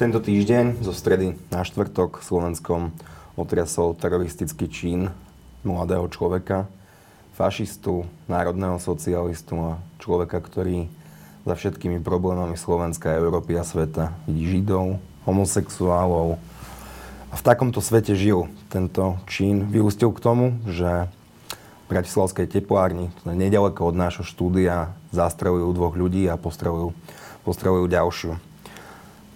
Tento týždeň zo stredy na štvrtok Slovenskom otriasol teroristický čin mladého človeka, fašistu, národného socialistu a človeka, ktorý za všetkými problémami Slovenska, Európy a sveta vidí Židov, homosexuálov. A v takomto svete žil tento čin. Vyústil k tomu, že v Bratislavskej teplárni, nedaleko od nášho štúdia, zastrelujú dvoch ľudí a postrelujú, postrelujú ďalšiu.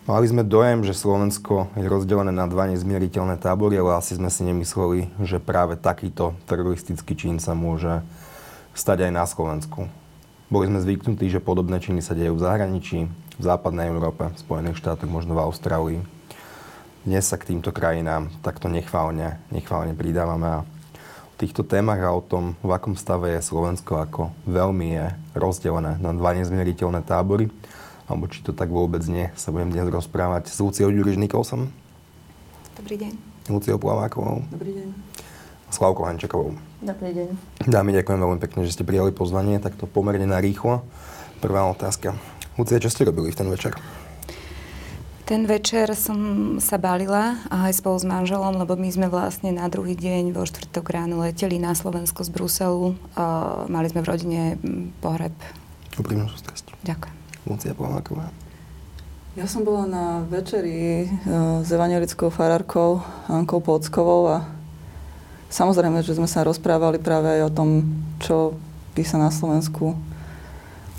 Mali sme dojem, že Slovensko je rozdelené na dva nezmieriteľné tábory, ale asi sme si nemysleli, že práve takýto teroristický čin sa môže stať aj na Slovensku. Boli sme zvyknutí, že podobné činy sa dejú v zahraničí, v západnej Európe, v Spojených štátoch, možno v Austrálii. Dnes sa k týmto krajinám takto nechválne, nechválne pridávame a o týchto témach a o tom, v akom stave je Slovensko, ako veľmi je rozdelené na dva nezmieriteľné tábory, alebo či to tak vôbec nie, sa budem dnes rozprávať s Luciou Ďuriš Nikolsom. Dobrý deň. Luciou Plavákovou. Dobrý deň. Slavkou Hančekovou. Dobrý deň. Dámy, ďakujem veľmi pekne, že ste prijali pozvanie, takto pomerne na rýchlo. Prvá otázka. Lucia, čo ste robili v ten večer? Ten večer som sa balila aj spolu s manželom, lebo my sme vlastne na druhý deň vo štvrtok ráno leteli na Slovensko z Bruselu. mali sme v rodine pohreb. Úprimnú sústrasť. Ďakujem. Lucia Plaváková. Ja som bola na večeri uh, s evangelickou farárkou Ankou Pockovou a samozrejme, že sme sa rozprávali práve aj o tom, čo by sa na Slovensku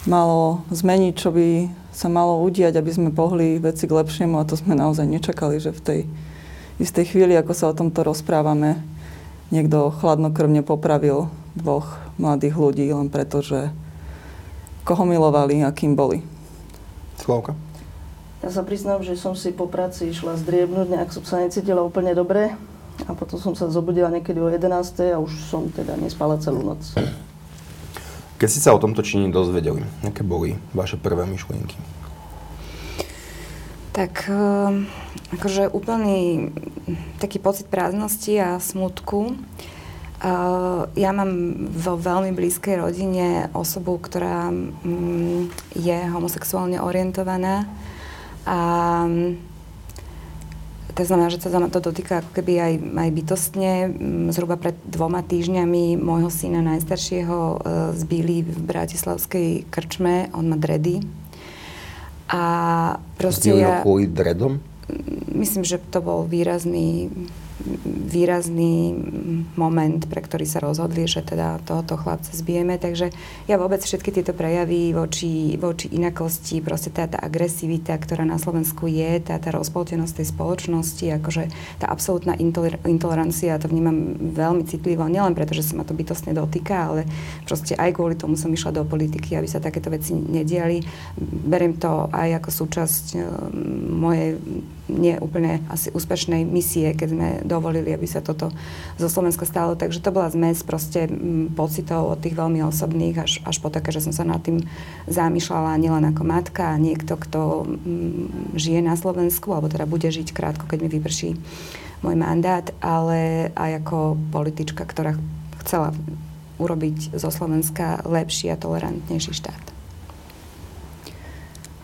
malo zmeniť, čo by sa malo udiať, aby sme pohli veci k lepšiemu a to sme naozaj nečakali, že v tej istej chvíli, ako sa o tomto rozprávame, niekto chladnokrvne popravil dvoch mladých ľudí len preto, že koho milovali a kým boli. Slavka? Ja sa priznám, že som si po práci išla zdriebnúť, nejak som sa necítila úplne dobre. A potom som sa zobudila niekedy o 11. a už som teda nespala celú noc. Keď ste sa o tomto čini dozvedeli, aké boli vaše prvé myšlienky? Tak ehm, akože úplný taký pocit prázdnosti a smutku. Uh, ja mám vo veľmi blízkej rodine osobu, ktorá um, je homosexuálne orientovaná a um, to znamená, že sa ma to dotýka ako keby aj, aj bytostne. Um, zhruba pred dvoma týždňami môjho syna najstaršieho uh, zbili v Bratislavskej krčme, on má dredy. A proste Zbili ja... dredom? Myslím, že to bol výrazný výrazný moment, pre ktorý sa rozhodli, že teda tohoto chlapca zbijeme. Takže ja vôbec všetky tieto prejavy voči, voči inakosti, proste tá, tá agresivita, ktorá na Slovensku je, tá, tá rozpoltenosť tej spoločnosti, akože tá absolútna intoler- intolerancia, to vnímam veľmi citlivo, nielen preto, že sa ma to bytostne dotýka, ale proste aj kvôli tomu som išla do politiky, aby sa takéto veci nediali. Beriem to aj ako súčasť uh, mojej nie úplne asi úspešnej misie, keď sme dovolili, aby sa toto zo Slovenska stalo. Takže to bola zmes proste pocitov od tých veľmi osobných až, až po také, že som sa nad tým zamýšľala nielen ako matka a niekto, kto žije na Slovensku, alebo teda bude žiť krátko, keď mi vyprší môj mandát, ale aj ako politička, ktorá chcela urobiť zo Slovenska lepší a tolerantnejší štát.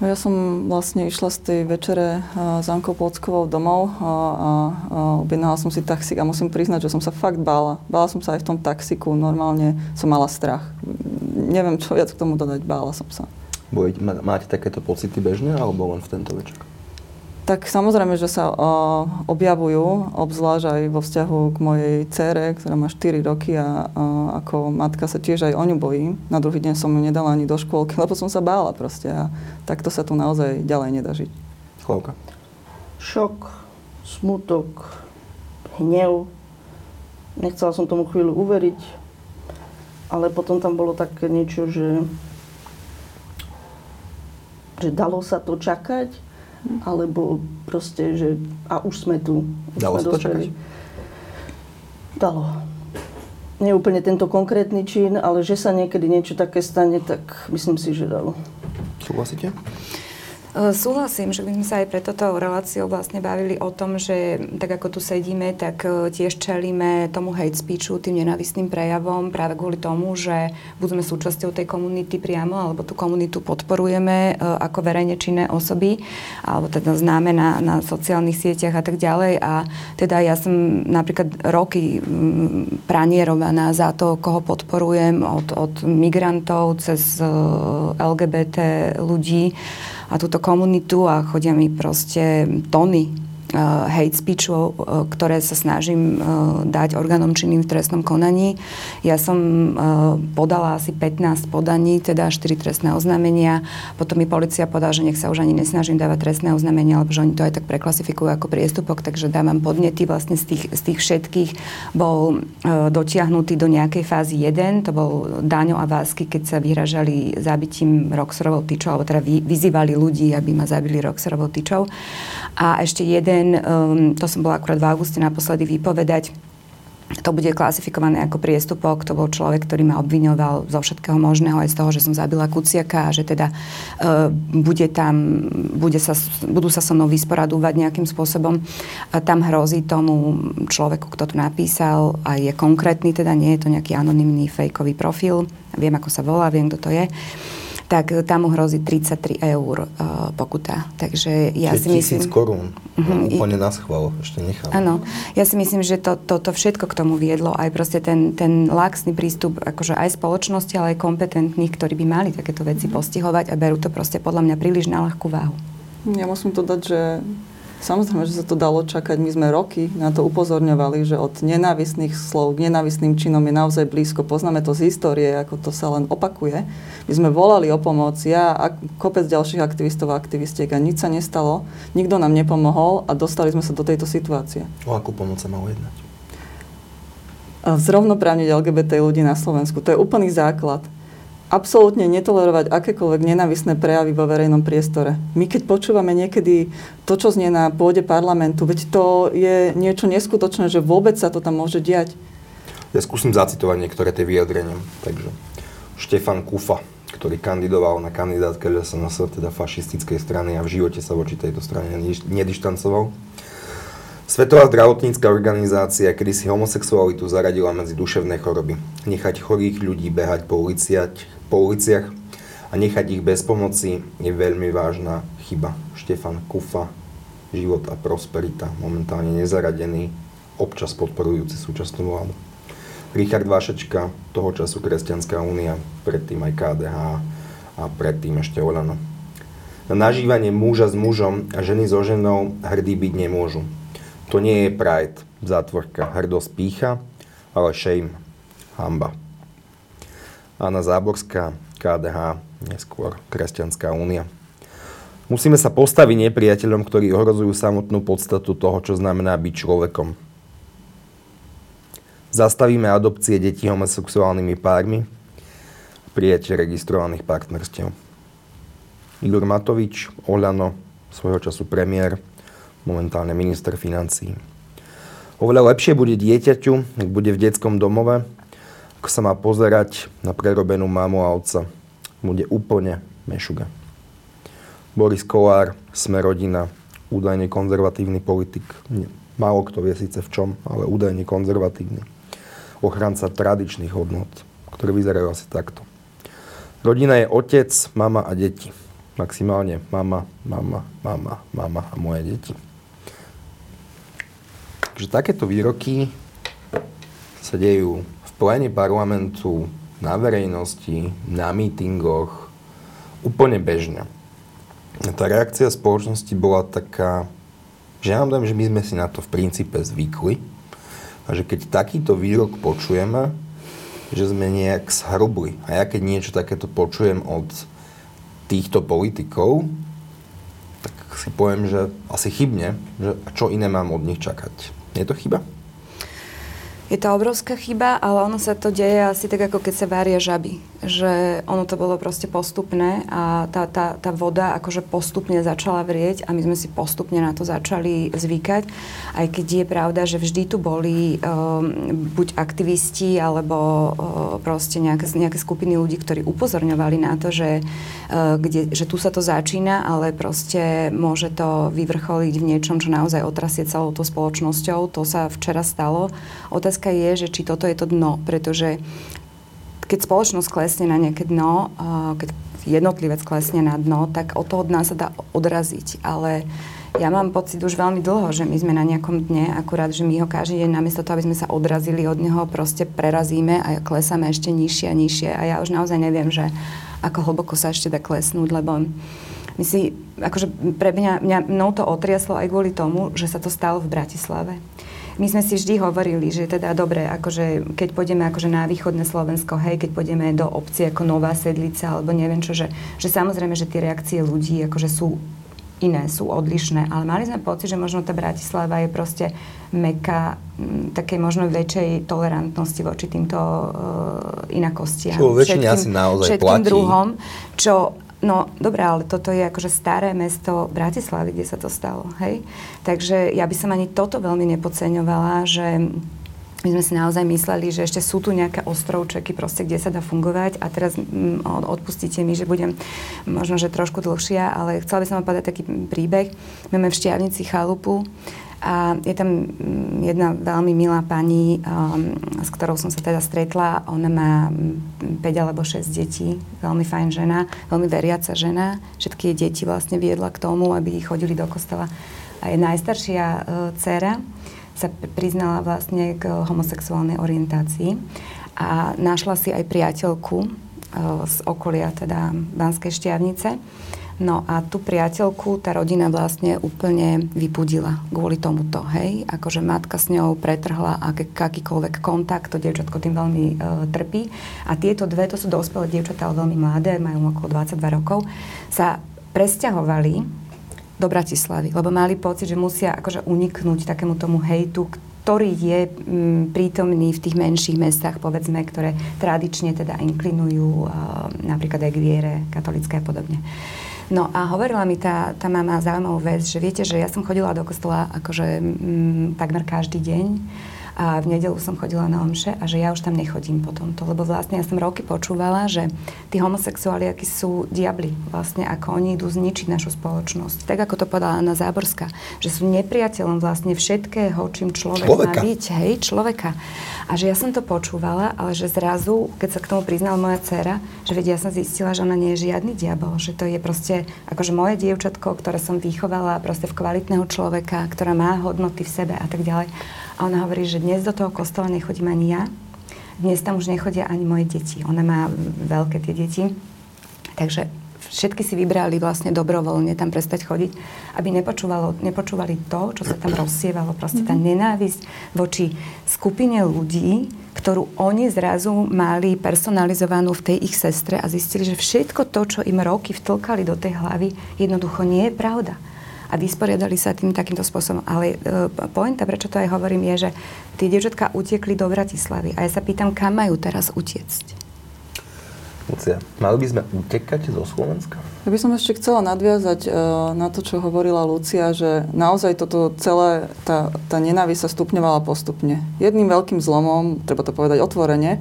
No ja som vlastne išla z tej večere s Ankou Plockovou domov a, a, a objednala som si taxík a musím priznať, že som sa fakt bála. Bála som sa aj v tom taxiku, normálne som mala strach. Neviem, čo viac k tomu dodať, bála som sa. Máte takéto pocity bežne alebo len v tento večer? Tak samozrejme, že sa uh, objavujú, obzvlášť aj vo vzťahu k mojej cére, ktorá má 4 roky a uh, ako matka sa tiež aj o ňu bojím. Na druhý deň som ju nedala ani do škôlky, lebo som sa bála proste a takto sa tu naozaj ďalej nedá žiť. Chlovka. Šok, smutok, hnev. Nechcela som tomu chvíľu uveriť, ale potom tam bolo také niečo, že, že dalo sa to čakať alebo proste, že a už sme tu. Už Dalo sme sa čakať? Dalo. Nie úplne tento konkrétny čin, ale že sa niekedy niečo také stane, tak myslím si, že dalo. Súhlasíte? E, súhlasím, že by sme sa aj pre toto reláciou vlastne bavili o tom, že tak ako tu sedíme, tak e, tiež čelíme tomu hate speechu, tým nenavistným prejavom práve kvôli tomu, že budeme súčasťou tej komunity priamo, alebo tú komunitu podporujeme e, ako verejne činné osoby, alebo teda známe na, na sociálnych sieťach a tak ďalej. A teda ja som napríklad roky pranierovaná za to, koho podporujem od, od migrantov cez LGBT ľudí a túto komunitu a chodia mi proste tony hate speechov, uh, ktoré sa snažím uh, dať orgánom činným v trestnom konaní. Ja som podala asi 15 podaní, teda 4 trestné oznámenia. Potom mi policia podala, že nech sa už ani nesnažím dávať trestné oznámenia, lebo že oni to aj tak preklasifikujú ako priestupok, takže dávam podnety vlastne z tých, z tých všetkých. Bol dotiahnutý do nejakej fázy 1, to bol Dáňo a Vásky, keď sa vyhražali zabitím Roxorovou tyčou, alebo teda vy, vyzývali ľudí, aby ma zabili Roxorovou tyčou. A ešte jeden um, to som bola akurát v auguste naposledy vypovedať, to bude klasifikované ako priestupok. To bol človek, ktorý ma obviňoval zo všetkého možného, aj z toho, že som zabila Kuciaka a že teda uh, bude tam, bude sa, budú sa so mnou vysporadúvať nejakým spôsobom. A tam hrozí tomu človeku, kto to napísal a je konkrétny, teda nie je to nejaký anonymný fejkový profil. Viem, ako sa volá, viem, kto to je. Tak tam mu hrozí 33 eur uh, pokuta. Takže ja Čiže si myslím... korún. Uh-huh. Úplne na schvál, ešte nechám. Áno. Ja si myslím, že to, to, to všetko k tomu viedlo. Aj proste ten, ten laxný prístup akože aj spoločnosti, ale aj kompetentných, ktorí by mali takéto veci postihovať a berú to proste podľa mňa príliš na ľahkú váhu. Ja musím to dať, že Samozrejme, že sa to dalo čakať. My sme roky na to upozorňovali, že od nenávistných slov k nenávistným činom je naozaj blízko. Poznáme to z histórie, ako to sa len opakuje. My sme volali o pomoc, ja a kopec ďalších aktivistov a aktivistiek a nič sa nestalo. Nikto nám nepomohol a dostali sme sa do tejto situácie. O akú pomoc sa malo jednať? Zrovnoprávniť LGBT ľudí na Slovensku. To je úplný základ absolútne netolerovať akékoľvek nenavisné prejavy vo verejnom priestore. My keď počúvame niekedy to, čo znie na pôde parlamentu, veď to je niečo neskutočné, že vôbec sa to tam môže diať. Ja skúsim zacitovať niektoré tie vyjadrenia. Takže Štefan Kufa, ktorý kandidoval na kandidátke LSNS, teda fašistickej strany a v živote sa voči tejto strane nedištancoval. Svetová zdravotnícka organizácia kedy si homosexualitu zaradila medzi duševné choroby. Nechať chorých ľudí behať po uliciach, po uliciach a nechať ich bez pomoci je veľmi vážna chyba. Štefan Kufa, život a prosperita, momentálne nezaradený, občas podporujúci súčasnú vládu. Richard Vašečka, toho času Kresťanská únia, predtým aj KDH a predtým ešte Olano. Na nažívanie muža s mužom a ženy so ženou hrdí byť nemôžu. To nie je pride, zátvorka, hrdosť pícha, ale shame, hamba. Anna Záborská, KDH, neskôr Kresťanská únia. Musíme sa postaviť nepriateľom, ktorí ohrozujú samotnú podstatu toho, čo znamená byť človekom. Zastavíme adopcie detí homosexuálnymi pármi, prijatie registrovaných partnerstiev. Igor Matovič, Oľano, svojho času premiér, momentálne minister financí. Oveľa lepšie bude dieťaťu, ak bude v detskom domove, sa má pozerať na prerobenú mamu a otca. Bude úplne mešuga. Boris Kolár, sme rodina, údajne konzervatívny politik. Málo kto vie síce v čom, ale údajne konzervatívny. Ochranca tradičných hodnot, ktoré vyzerajú asi takto. Rodina je otec, mama a deti. Maximálne mama, mama, mama, mama a moje deti. Takže takéto výroky sa dejú pléne parlamentu, na verejnosti, na mítingoch, úplne bežne. Tá reakcia spoločnosti bola taká, že ja že my sme si na to v princípe zvykli a že keď takýto výrok počujeme, že sme nejak zhrubli. A ja keď niečo takéto počujem od týchto politikov, tak si poviem, že asi chybne, že čo iné mám od nich čakať. Je to chyba? Je to obrovská chyba, ale ono sa to deje asi tak, ako keď sa varia žaby. Že ono to bolo proste postupné a tá, tá, tá voda akože postupne začala vrieť a my sme si postupne na to začali zvykať. Aj keď je pravda, že vždy tu boli um, buď aktivisti alebo uh, proste nejaké, nejaké skupiny ľudí, ktorí upozorňovali na to, že, uh, kde, že tu sa to začína, ale proste môže to vyvrcholiť v niečom, čo naozaj otrasie celou tou spoločnosťou. To sa včera stalo. Otázka otázka je, že či toto je to dno, pretože keď spoločnosť klesne na nejaké dno, keď jednotlivec klesne na dno, tak od toho dna sa dá odraziť. Ale ja mám pocit už veľmi dlho, že my sme na nejakom dne, akurát, že my ho každý deň namiesto toho, aby sme sa odrazili od neho, proste prerazíme a klesáme ešte nižšie a nižšie. A ja už naozaj neviem, že ako hlboko sa ešte dá klesnúť, lebo my si, akože pre mňa, mňa mnou to otriaslo aj kvôli tomu, že sa to stalo v Bratislave my sme si vždy hovorili, že teda dobre, akože keď pôjdeme akože na východné Slovensko, hej, keď pôjdeme do obci ako Nová Sedlica, alebo neviem čo, že, že samozrejme, že tie reakcie ľudí akože sú iné, sú odlišné, ale mali sme pocit, že možno tá Bratislava je proste meka takej možno väčšej tolerantnosti voči týmto uh, inakostiam. Čo väčšine asi naozaj všetkým platí. druhom, čo No, dobré, ale toto je akože staré mesto Bratislavy, kde sa to stalo, hej? Takže ja by som ani toto veľmi nepodceňovala, že my sme si naozaj mysleli, že ešte sú tu nejaké ostrovčeky, proste, kde sa dá fungovať a teraz m, odpustíte mi, že budem možno, že trošku dlhšia, ale chcela by som vám povedať taký príbeh. Máme v Štiavnici chalupu, a je tam mm, jedna veľmi milá pani, um, s ktorou som sa teda stretla. Ona má 5 mm, alebo 6 detí, veľmi fajn žena, veľmi veriaca žena. Všetky jej deti vlastne viedla k tomu, aby chodili do kostola. A je najstaršia uh, dcera sa priznala vlastne k homosexuálnej orientácii a našla si aj priateľku uh, z okolia teda Banskej Štiavnice No a tú priateľku tá rodina vlastne úplne vypudila kvôli tomuto, hej. Akože matka s ňou pretrhla ak, akýkoľvek kontakt, to dievčatko tým veľmi e, trpí. A tieto dve, to sú dospelé dievčatá, ale veľmi mladé, majú okolo 22 rokov, sa presťahovali do Bratislavy, lebo mali pocit, že musia akože uniknúť takému tomu hejtu, ktorý je m, prítomný v tých menších mestách, povedzme, ktoré tradične teda inklinujú uh, napríklad aj k viere katolické a podobne. No a hovorila mi tá, tá mama zaujímavú vec, že viete, že ja som chodila do kostola akože m, mm, takmer každý deň a v nedelu som chodila na omše a že ja už tam nechodím po tomto, lebo vlastne ja som roky počúvala, že tí homosexuáli, akí sú diabli, vlastne ako oni idú zničiť našu spoločnosť. Tak ako to povedala Anna Záborská, že sú nepriateľom vlastne všetkého, čím človek človeka. má byť, hej, človeka. A že ja som to počúvala, ale že zrazu, keď sa k tomu priznala moja dcera, že vedia, ja som zistila, že ona nie je žiadny diabol, že to je proste akože moje dievčatko, ktoré som vychovala proste v kvalitného človeka, ktorá má hodnoty v sebe a tak ďalej. A ona hovorí, že dnes do toho kostola nechodím ani ja, dnes tam už nechodia ani moje deti. Ona má veľké tie deti, takže všetky si vybrali vlastne dobrovoľne tam prestať chodiť, aby nepočúvali to, čo sa tam rozsievalo. Proste tá mhm. nenávisť voči skupine ľudí, ktorú oni zrazu mali personalizovanú v tej ich sestre a zistili, že všetko to, čo im roky vtlkali do tej hlavy, jednoducho nie je pravda a vysporiadali sa tým takýmto spôsobom. Ale e, pointa, prečo to aj hovorím, je, že tie dievčatka utiekli do Bratislavy. A ja sa pýtam, kam majú teraz utiecť? Lucia, mali by sme utekať zo Slovenska? Ja by som ešte chcela nadviazať uh, na to, čo hovorila Lucia, že naozaj toto celé, tá, tá nenávisť sa stupňovala postupne. Jedným veľkým zlomom, treba to povedať otvorene,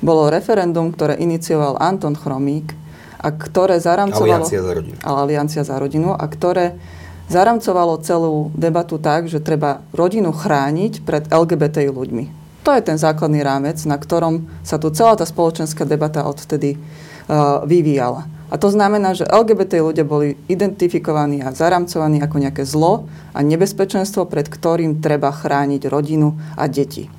bolo referendum, ktoré inicioval Anton Chromík a ktoré zaramcovalo... Aliancia za rodinu. Aliancia za rodinu a ktoré zaramcovalo celú debatu tak, že treba rodinu chrániť pred LGBT ľuďmi. To je ten základný rámec, na ktorom sa tu celá tá spoločenská debata odtedy uh, vyvíjala. A to znamená, že LGBT ľudia boli identifikovaní a zaramcovaní ako nejaké zlo a nebezpečenstvo, pred ktorým treba chrániť rodinu a deti.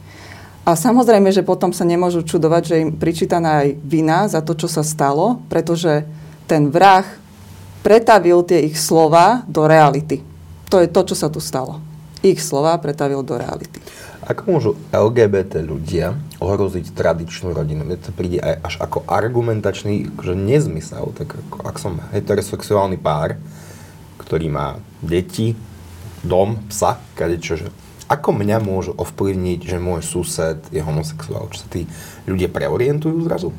A samozrejme, že potom sa nemôžu čudovať, že im pričítaná aj vina za to, čo sa stalo, pretože ten vrah pretavil tie ich slova do reality. To je to, čo sa tu stalo. Ich slova pretavil do reality. Ako môžu LGBT ľudia ohroziť tradičnú rodinu? Mne to príde aj až ako argumentačný že nezmysel. Tak ako, ak som heterosexuálny pár, ktorý má deti, dom, psa, kadečo, že Ako mňa môže ovplyvniť, že môj sused je homosexuál? Čo sa tí ľudia preorientujú zrazu?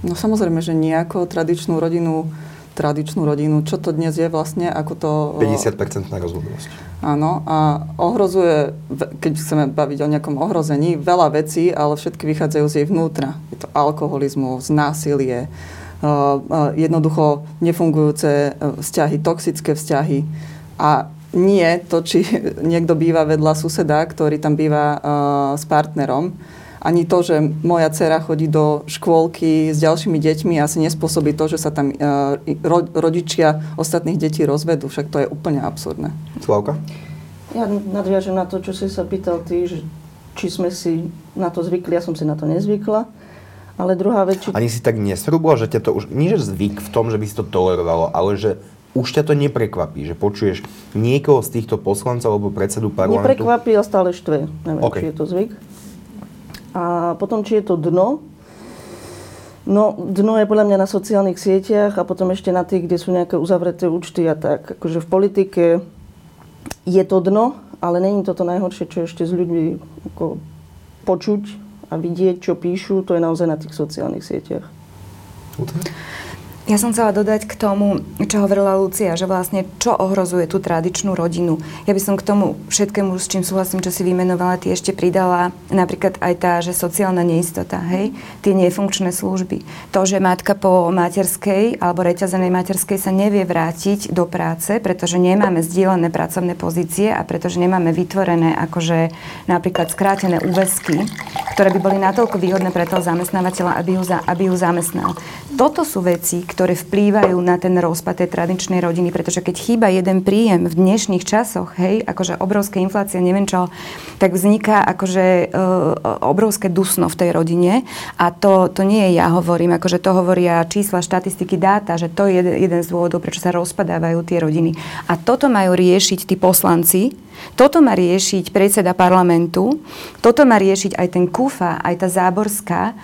No samozrejme, že nejako tradičnú rodinu tradičnú rodinu. Čo to dnes je vlastne? Ako to... 50% na rozhodnosť. Áno, a ohrozuje, keď chceme baviť o nejakom ohrození, veľa vecí, ale všetky vychádzajú z jej vnútra. Je to alkoholizmus, násilie, jednoducho nefungujúce vzťahy, toxické vzťahy. A nie to, či niekto býva vedľa suseda, ktorý tam býva s partnerom, ani to, že moja dcera chodí do škôlky s ďalšími deťmi asi nespôsobí to, že sa tam uh, rodičia ostatných detí rozvedú. Však to je úplne absurdné. Slavka? Ja nadviažem na to, čo si sa pýtal ty, že či sme si na to zvykli. Ja som si na to nezvykla. Ale druhá vec... Či... Ani si tak nesrúbila, že ťa to už... Nie, že zvyk v tom, že by si to tolerovalo, ale že už ťa to neprekvapí, že počuješ niekoho z týchto poslancov alebo predsedu parlamentu... Neprekvapí, ale stále štve. Neviem, okay. či je to zvyk. A potom, či je to dno, No, dno je podľa mňa na sociálnych sieťach a potom ešte na tých, kde sú nejaké uzavreté účty a tak. Akože v politike je to dno, ale není to to najhoršie, čo ešte s ľuďmi ako počuť a vidieť, čo píšu, to je naozaj na tých sociálnych sieťach. Ja som chcela dodať k tomu, čo hovorila Lucia, že vlastne čo ohrozuje tú tradičnú rodinu. Ja by som k tomu všetkému, s čím súhlasím, čo si vymenovala, ty ešte pridala napríklad aj tá, že sociálna neistota, hej, tie nefunkčné služby. To, že matka po materskej alebo reťazenej materskej sa nevie vrátiť do práce, pretože nemáme zdieľané pracovné pozície a pretože nemáme vytvorené akože napríklad skrátené úväzky, ktoré by boli natoľko výhodné pre toho zamestnávateľa, aby ju, za, aby ju zamestnal. Toto sú veci, ktoré vplývajú na ten rozpad tej tradičnej rodiny, pretože keď chýba jeden príjem v dnešných časoch, hej, akože obrovská inflácia, neviem čo, tak vzniká akože e, obrovské dusno v tej rodine a to, to nie ja hovorím, akože to hovoria čísla, štatistiky, dáta, že to je jeden, jeden z dôvodov, prečo sa rozpadávajú tie rodiny. A toto majú riešiť tí poslanci, toto má riešiť predseda parlamentu, toto má riešiť aj ten KUFA, aj tá Záborská e, e,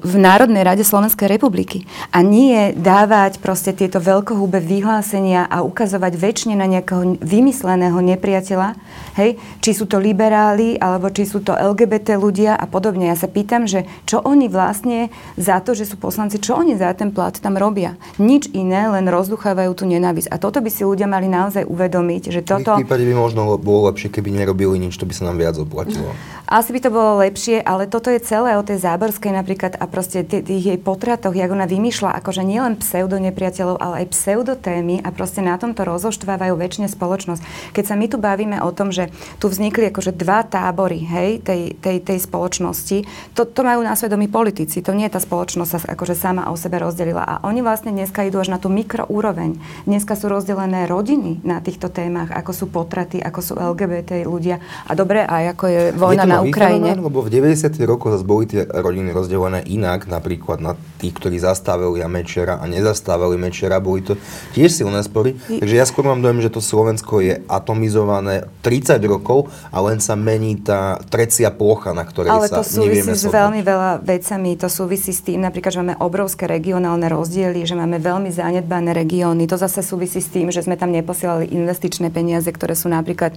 v Národnej rade Slovenskej republiky. A nie dávať proste tieto veľkohúbe vyhlásenia a ukazovať väčšine na nejakého vymysleného nepriateľa, hej, či sú to liberáli, alebo či sú to LGBT ľudia a podobne. Ja sa pýtam, že čo oni vlastne za to, že sú poslanci, čo oni za ten plat tam robia? Nič iné, len rozduchávajú tú nenávisť. A toto by si ľudia mali naozaj uvedomiť, že toto... V by možno bolo lepšie, keby nerobili nič, to by sa nám viac oplatilo. Asi by to bolo lepšie, ale toto je celé o tej záborskej napríklad a proste tých jej potratoch, jak ona vymýšľa, akože nielen pseudo nepriateľov, ale aj pseudotémy a proste na tomto rozoštvávajú väčšine spoločnosť. Keď sa my tu bavíme o tom, že tu vznikli akože dva tábory hej, tej, tej, tej spoločnosti, to, to majú na svedomí politici, to nie je tá spoločnosť sa akože sama o sebe rozdelila. A oni vlastne dneska idú až na tú mikroúroveň. Dneska sú rozdelené rodiny na týchto témach, ako sú potraty potraty, ako sú LGBT ľudia. A dobre, aj ako je vojna je na Ukrajine. Lebo v 90. rokoch zase boli tie rodiny rozdelené inak, napríklad na tých, ktorí zastávali Mečera a nezastávali Mečera, boli to tiež silné spory. Takže ja skôr mám dojem, že to Slovensko je atomizované 30 rokov a len sa mení tá trecia plocha, na ktorej Ale sa to súvisí s veľmi veľa vecami. To súvisí s tým, napríklad, že máme obrovské regionálne rozdiely, že máme veľmi zanedbané regióny. To zase súvisí s tým, že sme tam neposielali investičné peniaze, ktoré sú napríklad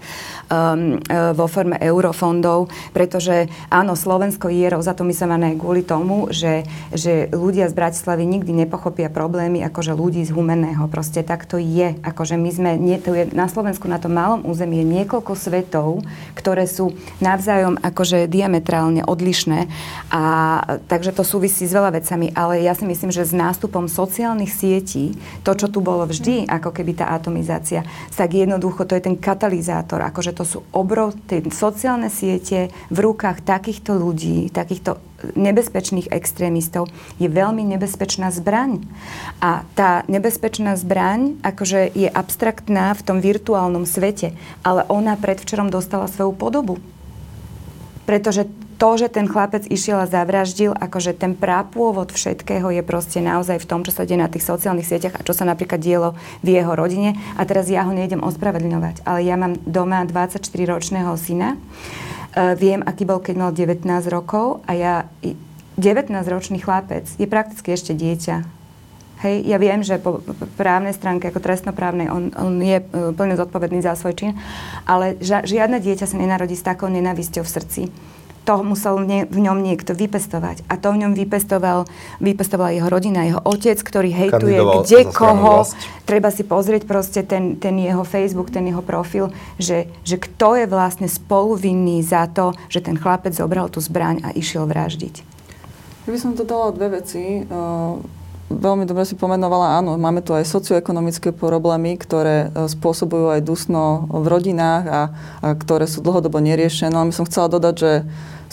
um, uh, vo forme eurofondov, pretože áno, Slovensko je rozatomizované kvôli tomu, že, že ľudia z Bratislavy nikdy nepochopia problémy akože ľudí z Humeného. Proste tak to je. Akože my sme, nie, to je, na Slovensku na tom malom území je niekoľko svetov, ktoré sú navzájom akože diametrálne odlišné. A takže to súvisí s veľa vecami, ale ja si myslím, že s nástupom sociálnych sietí, to, čo tu bolo vždy, ako keby tá atomizácia, tak jednoducho to je ten katalizátor katalizátor, akože to sú obrov, tie sociálne siete v rukách takýchto ľudí, takýchto nebezpečných extrémistov je veľmi nebezpečná zbraň. A tá nebezpečná zbraň akože je abstraktná v tom virtuálnom svete, ale ona predvčerom dostala svoju podobu. Pretože to, že ten chlapec išiel a zavraždil, akože ten prápôvod všetkého je proste naozaj v tom, čo sa deje na tých sociálnych sieťach a čo sa napríklad dielo v jeho rodine. A teraz ja ho nejdem ospravedlňovať, ale ja mám doma 24-ročného syna. Uh, viem, aký bol, keď mal 19 rokov a ja... 19-ročný chlapec je prakticky ešte dieťa. Hej, ja viem, že po právnej stránke, ako trestnoprávnej, on, on je uh, plne zodpovedný za svoj čin, ale ža, žiadne dieťa sa nenarodí s takou nenávisťou v srdci. To musel nie, v ňom niekto vypestovať. A to v ňom vypestoval, vypestovala jeho rodina, jeho otec, ktorý hejtuje kde koho. Treba si pozrieť proste ten, ten jeho Facebook, ten jeho profil, že, že kto je vlastne spoluvinný za to, že ten chlapec zobral tú zbraň a išiel vraždiť. Ja by som to dala dve veci. Uh veľmi dobre si pomenovala, áno, máme tu aj socioekonomické problémy, ktoré spôsobujú aj dusno v rodinách a, a ktoré sú dlhodobo neriešené. Ale my som chcela dodať, že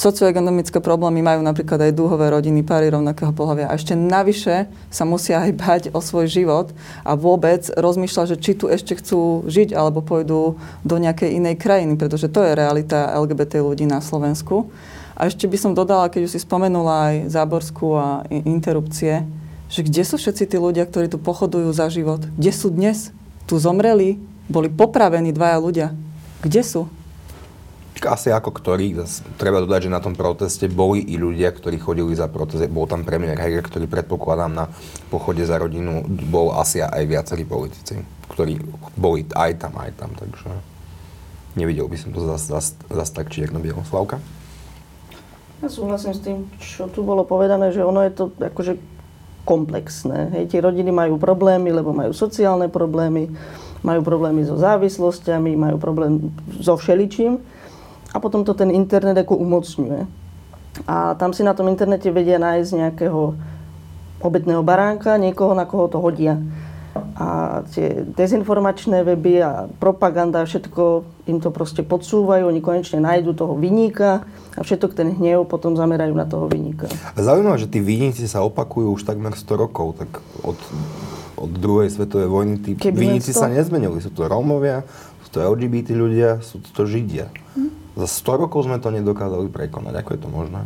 socioekonomické problémy majú napríklad aj dúhové rodiny, páry rovnakého pohľavia. A ešte navyše sa musia aj bať o svoj život a vôbec rozmýšľať, že či tu ešte chcú žiť alebo pôjdu do nejakej inej krajiny, pretože to je realita LGBT ľudí na Slovensku. A ešte by som dodala, keď už si spomenula aj záborskú a interrupcie, že kde sú všetci tí ľudia, ktorí tu pochodujú za život? Kde sú dnes? Tu zomreli, boli popravení dvaja ľudia. Kde sú? Asi ako ktorí, treba dodať, že na tom proteste boli i ľudia, ktorí chodili za protest. Bol tam premiér Heger, ktorý predpokladám na pochode za rodinu, bol asi aj viacerí politici, ktorí boli aj tam, aj tam, takže nevidel by som to zase zas, zas tak čierno-bielo. Slavka? Ja súhlasím s tým, čo tu bolo povedané, že ono je to akože komplexné. Hej, tie rodiny majú problémy, lebo majú sociálne problémy, majú problémy so závislosťami, majú problém so všeličím a potom to ten internet ako umocňuje. A tam si na tom internete vedia nájsť nejakého obetného baránka, niekoho, na koho to hodia a tie dezinformačné weby a propaganda, všetko im to proste podsúvajú, oni konečne nájdu toho vyníka a všetok ten hnev potom zamerajú na toho vyníka. Zaujímavé, že tí vyníci sa opakujú už takmer 100 rokov, tak od, od druhej svetovej vojny tí Keby vyníci sa nezmenili. Sú to Rómovia, sú to LGBT ľudia, sú to Židia. Hm. Za 100 rokov sme to nedokázali prekonať. Ako je to možné?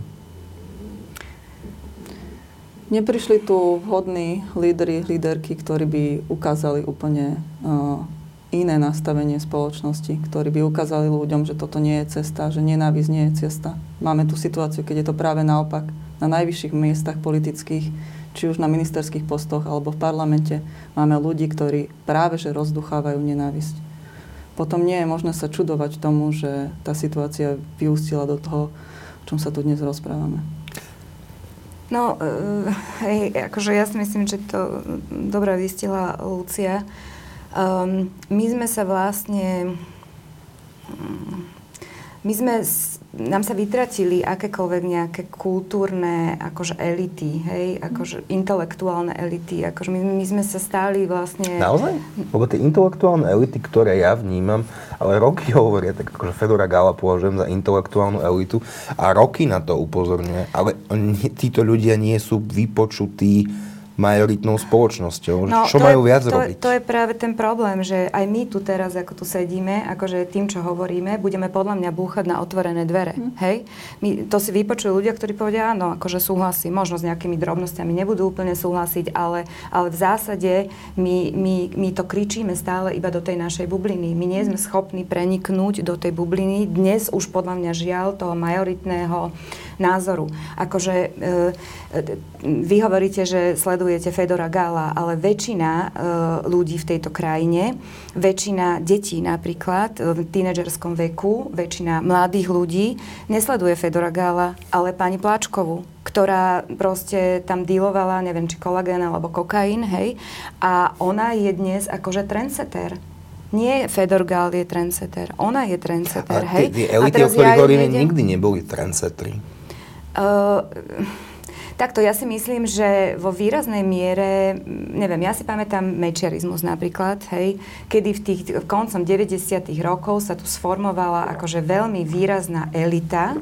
Neprišli tu vhodní lídry, líderky, ktorí by ukázali úplne uh, iné nastavenie spoločnosti, ktorí by ukázali ľuďom, že toto nie je cesta, že nenávisť nie je cesta. Máme tu situáciu, keď je to práve naopak. Na najvyšších miestach politických, či už na ministerských postoch alebo v parlamente, máme ľudí, ktorí práve že rozduchávajú nenávisť. Potom nie je možné sa čudovať tomu, že tá situácia vyústila do toho, o čom sa tu dnes rozprávame. No, uh, hej, akože ja si myslím, že to dobre vystihla Lucia. Um, my sme sa vlastne... Um, my sme, nám sa vytratili akékoľvek nejaké kultúrne akože elity, hej, akože intelektuálne elity, akože my, my sme sa stáli vlastne... Naozaj? Lebo tie intelektuálne elity, ktoré ja vnímam, ale roky hovoria, tak akože Fedora Gala považujem za intelektuálnu elitu a roky na to upozorňuje, ale títo ľudia nie sú vypočutí majoritnou spoločnosťou. No, čo majú je, viac to, robiť? To je práve ten problém, že aj my tu teraz, ako tu sedíme, akože tým, čo hovoríme, budeme podľa mňa búchať na otvorené dvere. Hm. Hej? My, to si vypočujú ľudia, ktorí povedia, áno, akože súhlasí, možno s nejakými drobnosťami nebudú úplne súhlasiť, ale, ale v zásade my, my, my to kričíme stále iba do tej našej bubliny. My nie sme schopní preniknúť do tej bubliny. Dnes už podľa mňa žiaľ toho majoritného názoru. Akože e, e, vy hovoríte, že sledujete Fedora Gala, ale väčšina e, ľudí v tejto krajine, väčšina detí napríklad v tínedžerskom veku, väčšina mladých ľudí nesleduje Fedora Gala, ale pani Pláčkovú, ktorá proste tam dealovala, neviem, či kolagén alebo kokain, hej, a ona je dnes akože trendsetter nie Fedor Gál je trendsetter, ona je trendsetter, hej. Tie elity, o ktorých hovoríme, nikdy neboli trendsettery. Uh, Takto, ja si myslím, že vo výraznej miere, neviem, ja si pamätám mečiarizmus napríklad, hej, kedy v tých koncom 90. rokov sa tu sformovala akože veľmi výrazná elita,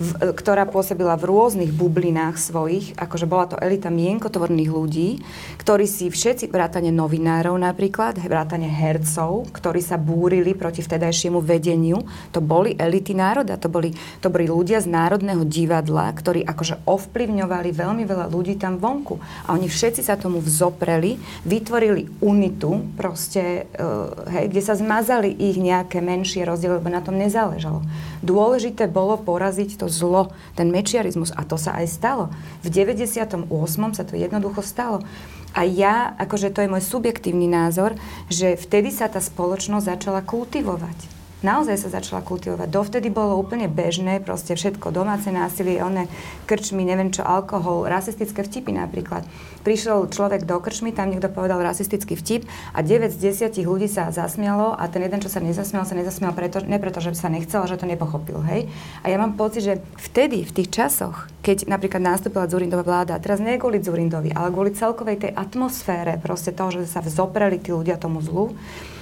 v, ktorá pôsobila v rôznych bublinách svojich, akože bola to elita mienkotvorných ľudí, ktorí si všetci, vrátane novinárov napríklad, vrátane hercov, ktorí sa búrili proti vtedajšiemu vedeniu, to boli elity národa, to boli, to boli ľudia z Národného divadla, ktorí akože ovplyvňovali veľmi veľa ľudí tam vonku. A oni všetci sa tomu vzopreli, vytvorili unitu, proste, uh, hej, kde sa zmazali ich nejaké menšie rozdiely, lebo na tom nezáležalo. Dôležité bolo poraziť to zlo, ten mečiarizmus. A to sa aj stalo. V 98. sa to jednoducho stalo. A ja, akože to je môj subjektívny názor, že vtedy sa tá spoločnosť začala kultivovať naozaj sa začala kultivovať. Dovtedy bolo úplne bežné, proste všetko, domáce násilie, one krčmy, neviem čo, alkohol, rasistické vtipy napríklad. Prišiel človek do krčmy, tam niekto povedal rasistický vtip a 9 z 10 ľudí sa zasmialo a ten jeden, čo sa nezasmial, sa nezasmial preto, ne preto, že sa nechcel, že to nepochopil, hej. A ja mám pocit, že vtedy, v tých časoch, keď napríklad nastúpila Zurindová vláda, teraz nie kvôli Zurindovi, ale kvôli celkovej tej atmosfére, proste toho, že sa vzopreli tí ľudia tomu zlu,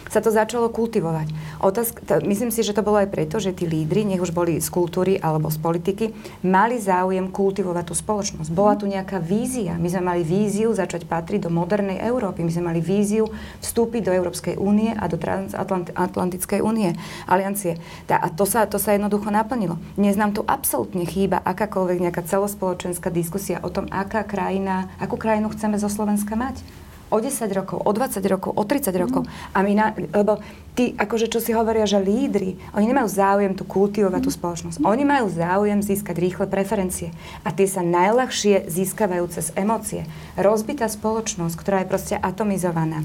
sa to začalo kultivovať. Otázka, to, myslím si, že to bolo aj preto, že tí lídry, nech už boli z kultúry alebo z politiky, mali záujem kultivovať tú spoločnosť. Bola tu nejaká vízia. My sme mali víziu začať patriť do modernej Európy. My sme mali víziu vstúpiť do Európskej únie a do Transatlantickej únie, aliancie. A to sa, to sa jednoducho naplnilo. Dnes nám tu absolútne chýba akákoľvek nejaká celospoločenská diskusia o tom, aká krajina, akú krajinu chceme zo Slovenska mať o 10 rokov, o 20 rokov, o 30 rokov. Mm. A my, na, lebo tí, akože čo si hovoria, že lídry, oni nemajú záujem tu kultivovať mm. tú spoločnosť. Oni majú záujem získať rýchle preferencie. A tie sa najľahšie získavajú cez emócie. Rozbitá spoločnosť, ktorá je proste atomizovaná,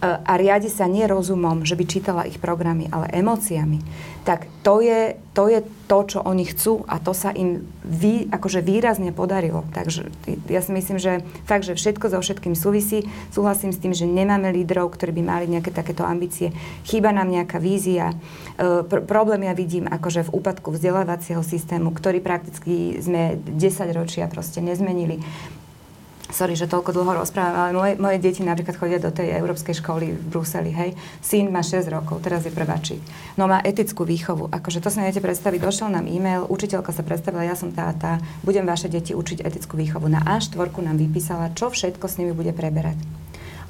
a riadi sa nie rozumom, že by čítala ich programy, ale emóciami, tak to je, to je to, čo oni chcú a to sa im vý, akože výrazne podarilo. Takže ja si myslím, že fakt, že všetko so všetkým súvisí. Súhlasím s tým, že nemáme lídrov, ktorí by mali nejaké takéto ambície. Chýba nám nejaká vízia. E, pr- problém ja vidím akože v úpadku vzdelávacieho systému, ktorý prakticky sme 10 ročia proste nezmenili sorry, že toľko dlho rozprávam, ale moje, moje deti napríklad chodia do tej európskej školy v Bruseli, hej. Syn má 6 rokov, teraz je prváčik. No má etickú výchovu. Akože to sa neviete predstaviť. Došiel nám e-mail, učiteľka sa predstavila, ja som tá tá, budem vaše deti učiť etickú výchovu. Na A4 nám vypísala, čo všetko s nimi bude preberať.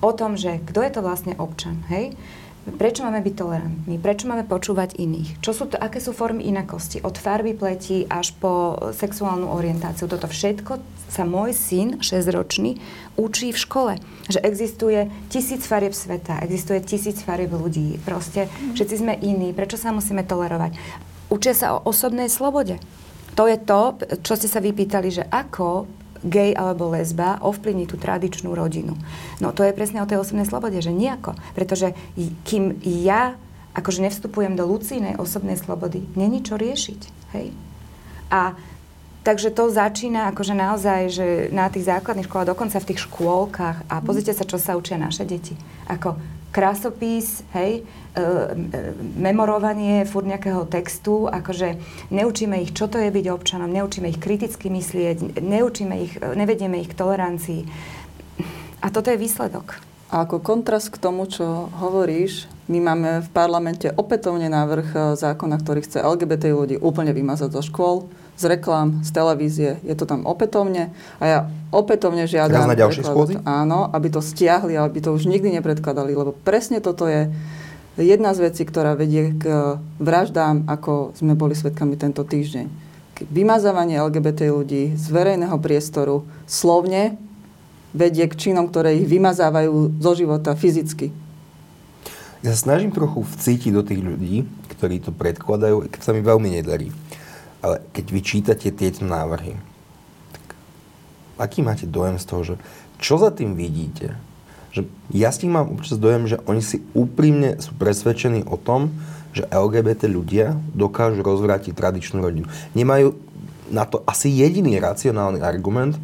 O tom, že kto je to vlastne občan, hej Prečo máme byť tolerantní? Prečo máme počúvať iných? Čo sú to, aké sú formy inakosti? Od farby pleti až po sexuálnu orientáciu. Toto všetko sa môj syn, 6-ročný, učí v škole. Že existuje tisíc farieb sveta, existuje tisíc farieb ľudí. Proste všetci sme iní. Prečo sa musíme tolerovať? Učia sa o osobnej slobode. To je to, čo ste sa vypýtali, že ako gay alebo lesba ovplyvní tú tradičnú rodinu. No to je presne o tej osobnej slobode, že nejako. Pretože kým ja akože nevstupujem do lucínej osobnej slobody, není čo riešiť. Hej? A Takže to začína akože naozaj, že na tých základných školách, dokonca v tých škôlkach a pozrite sa, čo sa učia naše deti. Ako krásopis, hej, e, e, memorovanie furt nejakého textu, akože neučíme ich, čo to je byť občanom, neučíme ich kriticky myslieť, neučíme ich, e, nevedieme ich k tolerancii. A toto je výsledok. A ako kontrast k tomu, čo hovoríš, my máme v parlamente opätovne návrh zákona, ktorý chce LGBT ľudí úplne vymazať zo škôl z reklám, z televízie, je to tam opätovne a ja opätovne žiadam... Teraz na ďalšie schôdzi? Áno, aby to stiahli, aby to už nikdy nepredkladali, lebo presne toto je jedna z vecí, ktorá vedie k vraždám, ako sme boli svetkami tento týždeň. Vymazávanie LGBT ľudí z verejného priestoru slovne vedie k činom, ktoré ich vymazávajú zo života fyzicky. Ja sa snažím trochu vcítiť do tých ľudí, ktorí to predkladajú, keď sa mi veľmi nedarí. Ale keď vy čítate tieto návrhy, tak aký máte dojem z toho, že čo za tým vidíte? Že ja s tým mám občas dojem, že oni si úprimne sú presvedčení o tom, že LGBT ľudia dokážu rozvrátiť tradičnú rodinu. Nemajú na to asi jediný racionálny argument,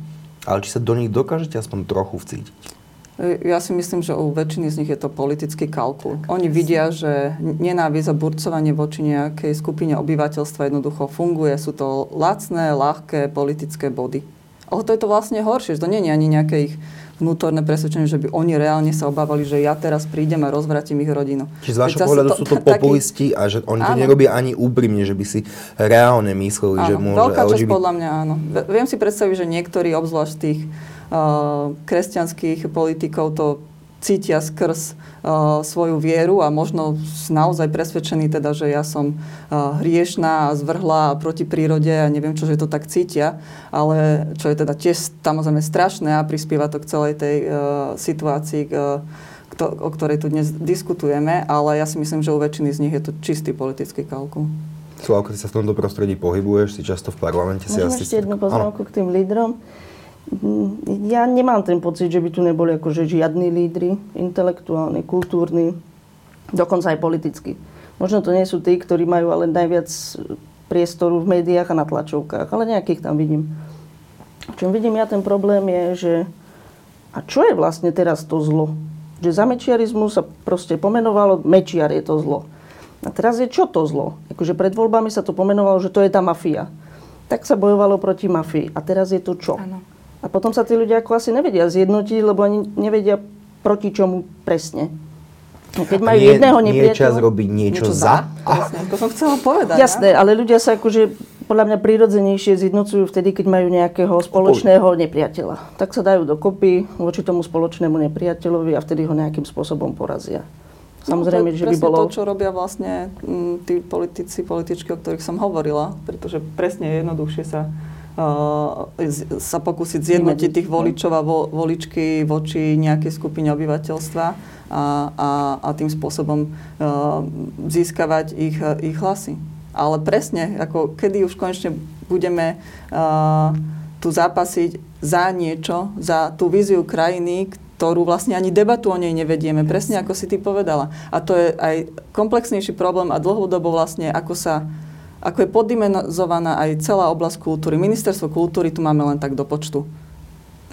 ale či sa do nich dokážete aspoň trochu vcítiť. Ja si myslím, že u väčšiny z nich je to politický kalkul. Oni vidia, že nenávisť a burcovanie voči nejakej skupine obyvateľstva jednoducho funguje. Sú to lacné, ľahké politické body. Ale to je to vlastne horšie, že to nie je ani nejaké ich vnútorné presvedčenie, že by oni reálne sa obávali, že ja teraz prídem a rozvratím ich rodinu. Čiže z vášho pohľadu sú to populisti taký... a že oni to áno. nerobia ani úprimne, že by si reálne mysleli, áno, že môže... Veľká časť LGBT... podľa mňa áno. Viem si predstaviť, že niektorí, obzvlášť tých kresťanských politikov to cítia skrz uh, svoju vieru a možno naozaj presvedčení teda, že ja som uh, hriešná a zvrhla a proti prírode a neviem čo, že to tak cítia, ale čo je teda tiež samozrejme strašné a prispieva to k celej tej uh, situácii, uh, kto, o ktorej tu dnes diskutujeme, ale ja si myslím, že u väčšiny z nich je to čistý politický kalkul. Slavka, ty sa v tomto prostredí pohybuješ, si často v parlamente. Môžem si ešte jednu poznámku k tým lídrom. Mm, ja nemám ten pocit, že by tu neboli akože žiadni lídry, intelektuálni, kultúrni, dokonca aj politicky. Možno to nie sú tí, ktorí majú ale najviac priestoru v médiách a na tlačovkách, ale nejakých tam vidím. Čím vidím ja ten problém je, že a čo je vlastne teraz to zlo? Že za mečiarizmu sa proste pomenovalo, mečiar je to zlo. A teraz je čo to zlo? Akože pred voľbami sa to pomenovalo, že to je tá mafia. Tak sa bojovalo proti mafii. A teraz je to čo? Áno. A potom sa tí ľudia ako asi nevedia zjednotiť, lebo ani nevedia proti čomu presne. Keď majú nie, jedného nepriateľa... Nie je čas robiť niečo, niečo za? za? to som chcela povedať. Jasné, ale ľudia sa akože podľa mňa prirodzenejšie zjednocujú vtedy, keď majú nejakého spoločného nepriateľa. Tak sa dajú dokopy voči tomu spoločnému nepriateľovi a vtedy ho nejakým spôsobom porazia. Samozrejme, no, to že by bolo... to, čo robia vlastne m, tí politici, političky, o ktorých som hovorila, pretože presne je jednoduchšie sa sa pokúsiť zjednotiť tých voličov a vo, voličky voči nejakej skupine obyvateľstva a, a, a tým spôsobom uh, získavať ich, ich hlasy. Ale presne, ako kedy už konečne budeme uh, tu zápasiť za niečo, za tú víziu krajiny, ktorú vlastne ani debatu o nej nevedieme, presne ako si ty povedala. A to je aj komplexnejší problém a dlhodobo vlastne, ako sa ako je poddimenzovaná aj celá oblasť kultúry. Ministerstvo kultúry tu máme len tak do počtu.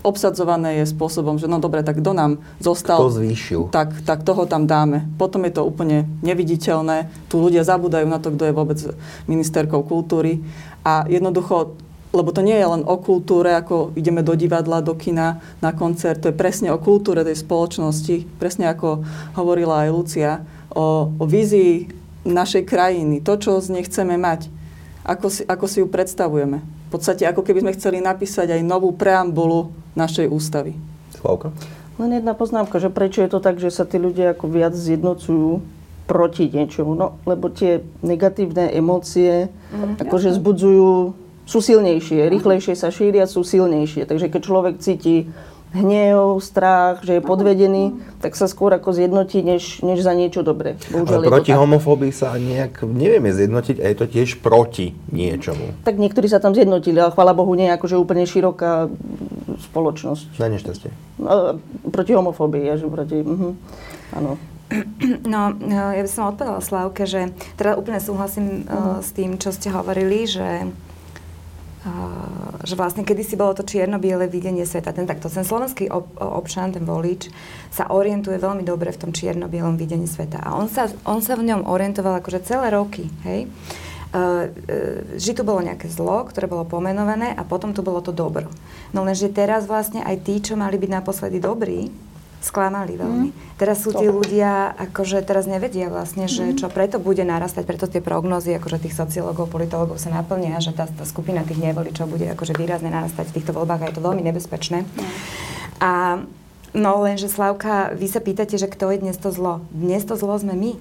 Obsadzované je spôsobom, že no dobre, tak kto nám zostal, kto zvýšil. Tak, tak toho tam dáme. Potom je to úplne neviditeľné. Tu ľudia zabúdajú na to, kto je vôbec ministerkou kultúry. A jednoducho lebo to nie je len o kultúre, ako ideme do divadla, do kina, na koncert, to je presne o kultúre tej spoločnosti, presne ako hovorila aj Lucia, o, o vízii našej krajiny, to, čo z nej chceme mať, ako si, ako si ju predstavujeme. V podstate ako keby sme chceli napísať aj novú preambulu našej ústavy. Slavka? Len jedna poznámka, že prečo je to tak, že sa tí ľudia ako viac zjednocujú proti niečomu. No, lebo tie negatívne emócie mm, akože jasne. zbudzujú, sú silnejšie, rýchlejšie sa šíria, sú silnejšie. Takže keď človek cíti hnev, strach, že je podvedený, tak sa skôr ako zjednotí, než, než za niečo dobré. Ale proti homofóbii sa nejak nevieme zjednotiť a je to tiež proti niečomu. Tak niektorí sa tam zjednotili, ale chvála Bohu nie je akože úplne široká spoločnosť. Na nešťastie. No, proti homofóbii, ja, že proti... Uh-huh. Áno. No, ja by som odpovedala Slavke, že teda úplne súhlasím uh, s tým, čo ste hovorili, že že vlastne kedysi bolo to čierno-biele videnie sveta. Ten takto, ten slovenský ob, občan, ten volič, sa orientuje veľmi dobre v tom čierno-bielom videní sveta. A on sa, on sa v ňom orientoval akože celé roky, hej. Uh, že tu bolo nejaké zlo, ktoré bolo pomenované a potom tu bolo to dobro. No lenže teraz vlastne aj tí, čo mali byť naposledy dobrí, sklamali veľmi. Mm. Teraz sú tí ľudia, akože teraz nevedia vlastne, že mm. čo preto bude narastať, preto tie prognozy akože tých sociológov, politológov sa naplnia, že tá, tá skupina tých nevoličov bude akože výrazne narastať v týchto voľbách a je to veľmi nebezpečné. Mm. A no lenže Slavka, vy sa pýtate, že kto je dnes to zlo. Dnes to zlo sme my.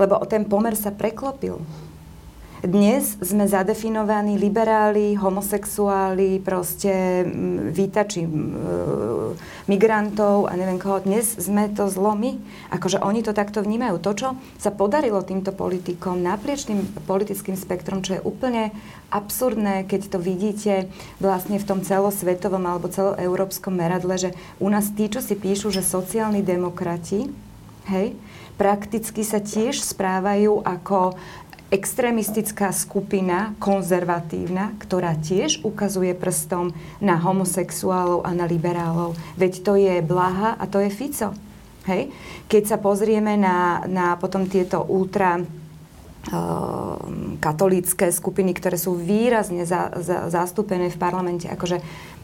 Lebo ten pomer sa preklopil. Dnes sme zadefinovaní liberáli, homosexuáli, proste vítači migrantov a neviem koho. Dnes sme to zlomy. Akože oni to takto vnímajú. To, čo sa podarilo týmto politikom naprieč tým politickým spektrom, čo je úplne absurdné, keď to vidíte vlastne v tom celosvetovom alebo celoeurópskom meradle, že u nás tí, čo si píšu, že sociálni demokrati, hej, prakticky sa tiež správajú ako extrémistická skupina, konzervatívna, ktorá tiež ukazuje prstom na homosexuálov a na liberálov. Veď to je Blaha a to je Fico. Hej? Keď sa pozrieme na, na potom tieto ultra uh, katolícké skupiny, ktoré sú výrazne za, za, zastúpené v parlamente, akože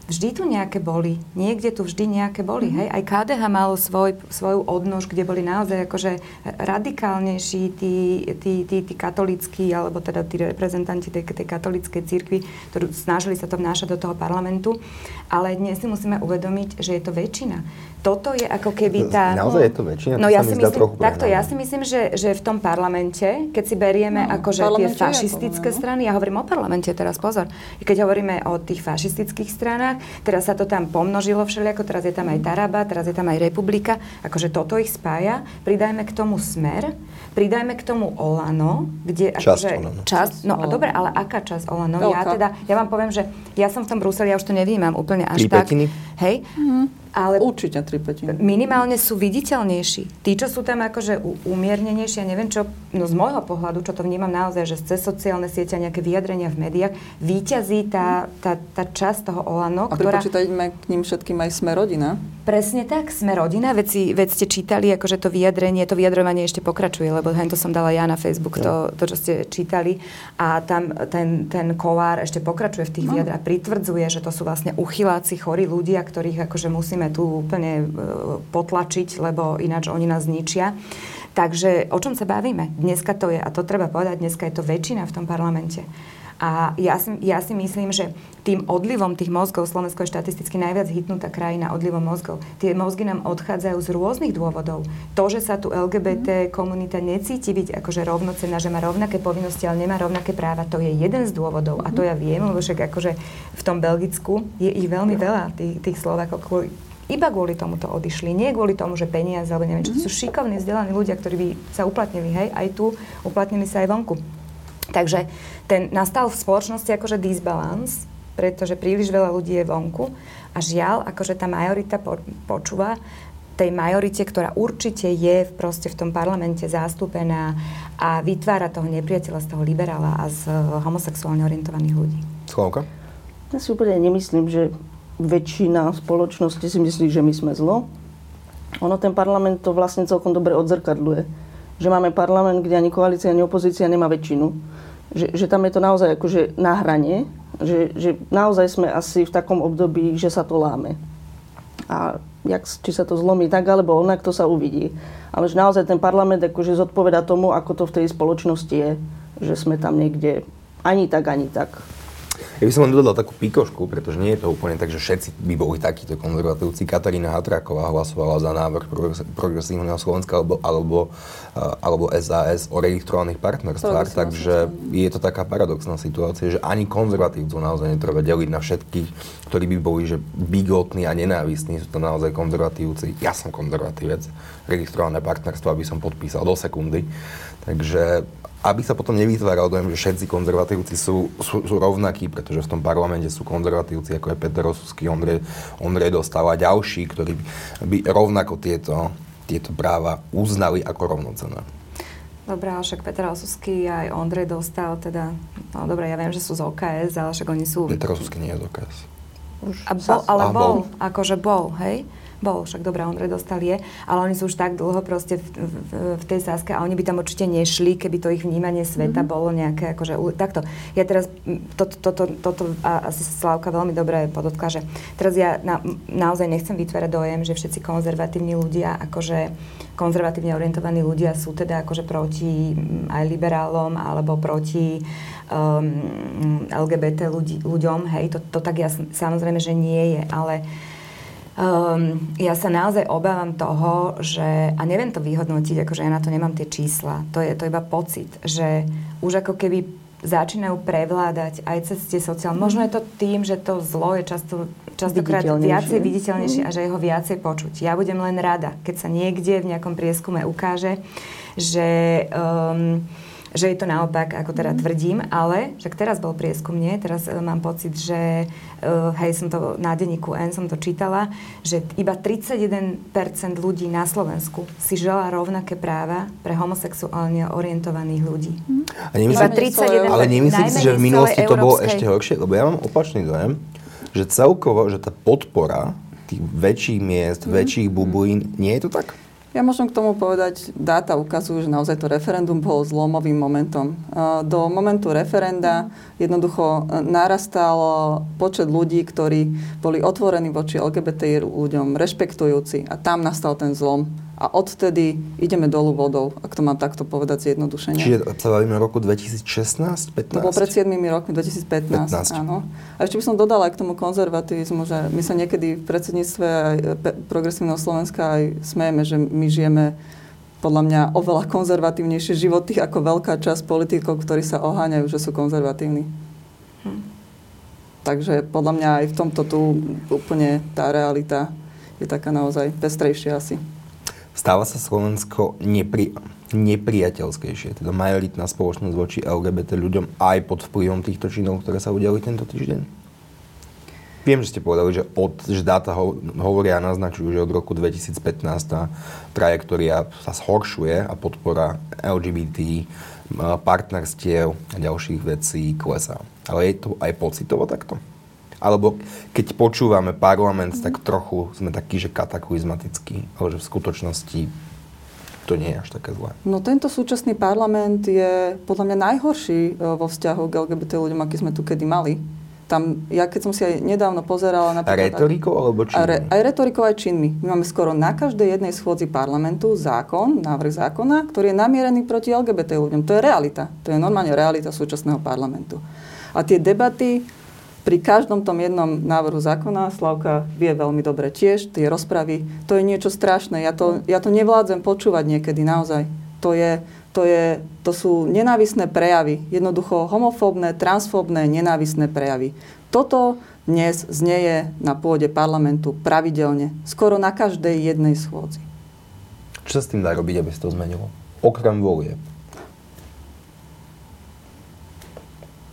vždy tu nejaké boli. Niekde tu vždy nejaké boli. Mm-hmm. Hej? Aj KDH malo svoj, svoju odnož, kde boli naozaj akože radikálnejší tí, tí, tí, tí katolíckí, alebo teda tí reprezentanti tej, tej katolíckej cirkvi, ktorí snažili sa to vnášať do toho parlamentu. Ale dnes si musíme uvedomiť, že je to väčšina. Toto je ako keby tá... Naozaj je to väčšina? No ja si myslím, takto, ja si myslím, že, že v tom parlamente, keď si berieme no, akože tie fašistické to, no. strany, ja hovorím o parlamente teraz, pozor, keď hovoríme o tých fašistických stranách, teraz sa to tam pomnožilo všelijako, teraz je tam aj Taraba, teraz je tam aj Republika, akože toto ich spája, pridajme k tomu smer, pridajme k tomu Olano, kde časť akože... Olano. Časť, no a dobre, ale aká časť Olano? Veľká. Ja teda, ja vám poviem, že ja som v tom Bruseli, ja už to nevnímam úplne až tak. Hej? Mm. Ale Určite tri petiny. Minimálne sú viditeľnejší. Tí, čo sú tam akože umiernenejší, ja neviem čo, no z môjho pohľadu, čo to vnímam naozaj, že cez sociálne siete a nejaké vyjadrenia v médiách, výťazí tá, tá, tá časť toho Olano, a ktorá... A k ním všetkým aj Sme rodina. Presne tak, Sme rodina, veď, si, veď ste čítali, akože to vyjadrenie, to vyjadrovanie ešte pokračuje, lebo to som dala ja na Facebook, to, to čo ste čítali. A tam ten, ten kolár ešte pokračuje v tých no. vyjadrách, pritvrdzuje, že to sú vlastne uchyláci, chorí ľudia, ktorých akože musíme tu úplne e, potlačiť, lebo ináč oni nás zničia. Takže o čom sa bavíme? Dneska to je, a to treba povedať, dneska je to väčšina v tom parlamente. A ja si, ja si myslím, že tým odlivom tých mozgov, Slovensko je štatisticky najviac hitnutá krajina odlivom mozgov, tie mozgy nám odchádzajú z rôznych dôvodov. To, že sa tu LGBT komunita necíti byť akože rovnocená, že má rovnaké povinnosti, ale nemá rovnaké práva, to je jeden z dôvodov. A to ja viem, lebo však akože v tom Belgicku je ich veľmi veľa, tých, tých Slovákov, iba kvôli tomu to odišli. Nie kvôli tomu, že peniaze, alebo neviem, čo mm-hmm. sú šikovní, vzdelaní ľudia, ktorí by sa uplatnili, hej, aj tu, uplatnili sa aj vonku. Takže ten nastal v spoločnosti akože disbalans, pretože príliš veľa ľudí je vonku a žiaľ, akože tá majorita po, počúva tej majorite, ktorá určite je v, proste v tom parlamente zastúpená a vytvára toho nepriateľa z toho liberála a z homosexuálne orientovaných ľudí. Slovka? Ja si úplne nemyslím, že väčšina spoločnosti si myslí, že my sme zlo. Ono ten parlament to vlastne celkom dobre odzrkadluje. Že máme parlament, kde ani koalícia, ani opozícia nemá väčšinu. Že, že tam je to naozaj akože na hrane. Že, že naozaj sme asi v takom období, že sa to láme. A jak, či sa to zlomí tak alebo onak, to sa uvidí. Ale že naozaj ten parlament akože zodpoveda tomu, ako to v tej spoločnosti je. Že sme tam niekde ani tak, ani tak. Ja by som len dodal takú pikošku, pretože nie je to úplne tak, že všetci by boli takíto konzervatívci. Katarína Hatráková hlasovala za návrh progresívneho Slovenska alebo, alebo, alebo SAS o registrovaných partnerstvách, takže je to taká paradoxná situácia, že ani konzervatívcov naozaj netreba deliť na všetkých, ktorí by boli že bigotní a nenávistní, sú to naozaj konzervatívci. Ja som konzervatívec, registrované partnerstvo by som podpísal do sekundy. Takže aby sa potom nevytváral dojem, že všetci konzervatívci sú, sú, sú rovnakí, pretože v tom parlamente sú konzervatívci, ako je Peter Rosusky, Ondrej, Ondrej Dostal a ďalší, ktorí by rovnako tieto, tieto práva uznali ako rovnocené. Dobre, ale však Peter Rosusky aj Ondrej Dostal, teda, no dobre, ja viem, že sú z OKS, ale však oni sú... Peter Rosusky nie je z OKS. Už a bol, ale a bol, bol, akože bol, hej? Bol, však dobre, Ondrej dostal je, ale oni sú už tak dlho proste v, v, v tej Saske a oni by tam určite nešli, keby to ich vnímanie sveta mm-hmm. bolo nejaké, akože, takto. Ja teraz, toto, to, to, to, to, a asi Slavka veľmi dobre podotkla, že teraz ja na, naozaj nechcem vytvárať dojem, že všetci konzervatívni ľudia, akože konzervatívne orientovaní ľudia sú teda akože proti aj liberálom alebo proti um, LGBT ľudí, ľuďom, hej, to, to tak ja samozrejme, že nie je, ale Um, ja sa naozaj obávam toho, že, a neviem to vyhodnotiť, akože ja na to nemám tie čísla, to je to iba pocit, že už ako keby začínajú prevládať aj cez tie sociálne. Možno je to tým, že to zlo je často, častokrát viacej viditeľnejšie a že je ho viacej počuť. Ja budem len rada, keď sa niekde v nejakom prieskume ukáže, že um, že je to naopak, ako teda mm. tvrdím, ale však teraz bol prieskum, nie? Teraz uh, mám pocit, že uh, hej, som to na denníku N som to čítala, že iba 31% ľudí na Slovensku si žela rovnaké práva pre homosexuálne orientovaných ľudí. Mm. A iba 31%. Ale nemyslíte si, že v minulosti to bolo ešte horšie? Lebo ja mám opačný dojem, že celkovo, že tá podpora tých väčších miest, mm. väčších bubulín, nie je to tak? Ja môžem k tomu povedať, dáta ukazujú, že naozaj to referendum bolo zlomovým momentom. Do momentu referenda jednoducho e, narastal počet ľudí, ktorí boli otvorení voči LGBT ľuďom, rešpektujúci a tam nastal ten zlom. A odtedy ideme dolu vodou, ak to mám takto povedať zjednodušene. Čiže sa bavíme o roku 2016, 15? To bolo pred 7 rokmi, 2015, 15. áno. A ešte by som dodala aj k tomu konzervativizmu, že my sa niekedy v predsedníctve aj progresívneho Slovenska aj smejeme, že my žijeme podľa mňa oveľa konzervatívnejšie životy ako veľká časť politikov, ktorí sa oháňajú, že sú konzervatívni. Hm. Takže podľa mňa aj v tomto tu úplne tá realita je taká naozaj pestrejšia asi stáva sa Slovensko nepri, nepriateľskejšie, teda majoritná spoločnosť voči LGBT ľuďom aj pod vplyvom týchto činov, ktoré sa udiali tento týždeň? Viem, že ste povedali, že, od, že dáta ho, hovoria a naznačujú, že od roku 2015 tá trajektória sa zhoršuje a podpora LGBT, partnerstiev a ďalších vecí klesá. Ale je to aj pocitovo takto? Alebo keď počúvame parlament, tak trochu sme takí, že kataklizmatickí, ale že v skutočnosti to nie je až také zlé. No tento súčasný parlament je podľa mňa najhorší e, vo vzťahu k LGBT ľuďom, aký sme tu kedy mali. Tam, ja keď som si aj nedávno pozerala napríklad... A retorikou alebo činmi? Re, aj retorikou, aj činmi. My máme skoro na každej jednej schôdzi parlamentu zákon, návrh zákona, ktorý je namierený proti LGBT ľuďom. To je realita. To je normálne realita súčasného parlamentu. A tie debaty pri každom tom jednom návrhu zákona, Slavka vie veľmi dobre tiež, tie rozpravy, to je niečo strašné. Ja to, ja to nevládzem počúvať niekedy, naozaj. To, je, to, je, to sú nenávisné prejavy. Jednoducho homofóbne, transfóbne, nenávisné prejavy. Toto dnes znieje na pôde parlamentu pravidelne, skoro na každej jednej schôdzi. Čo sa s tým dá robiť, aby sa to zmenilo? Okrem volie.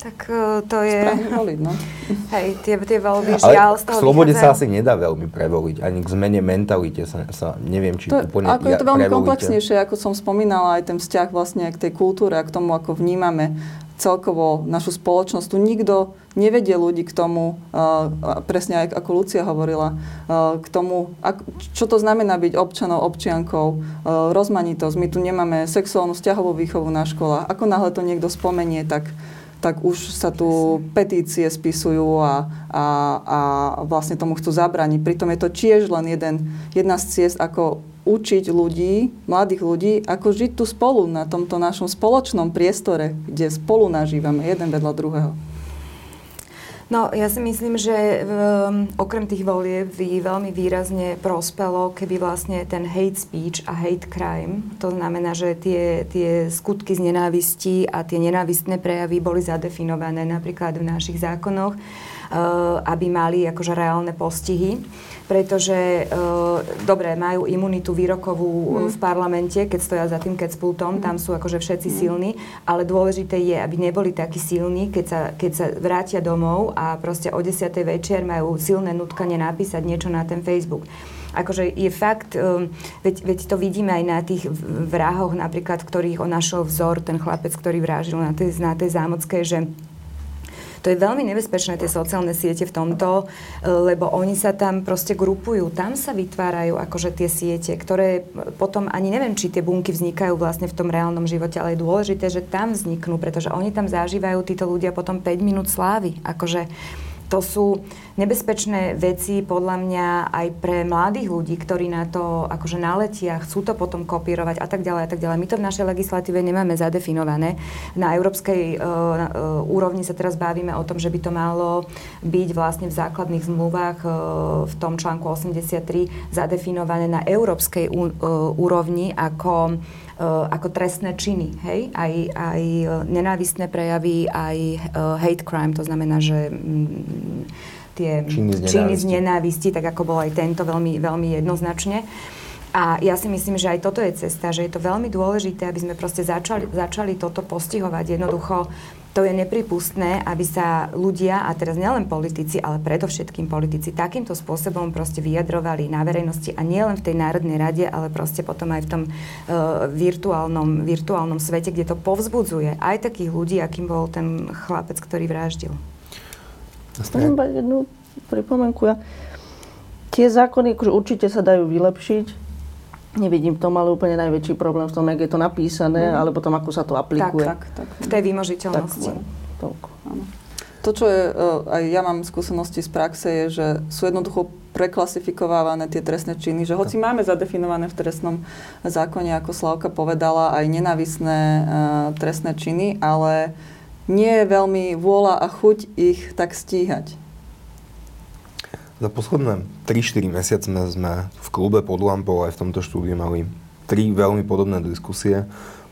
Tak uh, to je... voliť, no. Hej, tie, tie voľby žiaľ z toho k slobode vychádzajú. sa asi nedá veľmi prevoliť, ani k zmene mentalite sa, sa neviem, či to, úplne Ako je to veľmi prevolíte. komplexnejšie, ako som spomínala, aj ten vzťah vlastne k tej kultúre a k tomu, ako vnímame celkovo našu spoločnosť. Tu nikto nevedie ľudí k tomu, uh, presne aj ako Lucia hovorila, uh, k tomu, ak, čo to znamená byť občanov, občiankou, uh, rozmanitosť. My tu nemáme sexuálnu vzťahovú výchovu na školách. Ako náhle to niekto spomenie, tak tak už sa tu petície spisujú a, a, a vlastne tomu chcú zabraniť. Pritom je to tiež len jeden, jedna z ciest, ako učiť ľudí, mladých ľudí, ako žiť tu spolu na tomto našom spoločnom priestore, kde spolu nažívame jeden vedľa druhého. No, ja si myslím, že um, okrem tých volieb by veľmi výrazne prospelo, keby vlastne ten hate speech a hate crime, to znamená, že tie, tie skutky z nenávistí a tie nenávistné prejavy boli zadefinované napríklad v našich zákonoch, uh, aby mali akože reálne postihy pretože e, dobre, majú imunitu výrokovú mm. v parlamente, keď stoja za tým kecpultom, mm. tam sú akože všetci mm. silní, ale dôležité je, aby neboli takí silní, keď sa, keď sa vrátia domov a proste o 10. večer majú silné nutkanie napísať niečo na ten Facebook akože je fakt, um, veď, veď to vidíme aj na tých vrahoch napríklad, ktorých on našiel vzor, ten chlapec, ktorý vrážil na tej, na tej zámockej, že to je veľmi nebezpečné, tie sociálne siete v tomto, e, lebo oni sa tam proste grupujú. Tam sa vytvárajú akože tie siete, ktoré potom ani neviem, či tie bunky vznikajú vlastne v tom reálnom živote, ale je dôležité, že tam vzniknú, pretože oni tam zažívajú títo ľudia potom 5 minút slávy. Akože to sú nebezpečné veci podľa mňa aj pre mladých ľudí, ktorí na to akože naletia, chcú to potom kopírovať a tak ďalej a tak ďalej. My to v našej legislatíve nemáme zadefinované. Na európskej uh, uh, úrovni sa teraz bavíme o tom, že by to malo byť vlastne v základných zmluvách uh, v tom článku 83 zadefinované na európskej úrovni ako ako trestné činy, hej? Aj, aj eh, nenávistné prejavy, aj uh, hate crime, to znamená, že mm, tie činy z, činy z nenávisti, tak ako bol aj tento veľmi, veľmi jednoznačne. A ja si myslím, že aj toto je cesta, že je to veľmi dôležité, aby sme proste začali, začali toto postihovať. Jednoducho to je nepripustné, aby sa ľudia, a teraz nielen politici, ale predovšetkým politici, takýmto spôsobom proste vyjadrovali na verejnosti a nielen v tej Národnej rade, ale proste potom aj v tom uh, virtuálnom, virtuálnom svete, kde to povzbudzuje aj takých ľudí, akým bol ten chlapec, ktorý vraždil. Mám jednu pripomenku. Ja. Tie zákony akože určite sa dajú vylepšiť, Nevidím v tom ale úplne najväčší problém v tom, jak je to napísané, mm. alebo tom, ako sa to aplikuje. Tak, tak, tak. V tej výmožiteľnosti. Tak, toľko. Áno. To, čo je, aj ja mám skúsenosti z praxe, je, že sú jednoducho preklasifikovávané tie trestné činy, že hoci máme zadefinované v trestnom zákone, ako Slavka povedala, aj nenavisné uh, trestné činy, ale nie je veľmi vôľa a chuť ich tak stíhať. Za posledné 3-4 mesiace sme v klube pod lampou aj v tomto štúdiu mali tri veľmi podobné diskusie.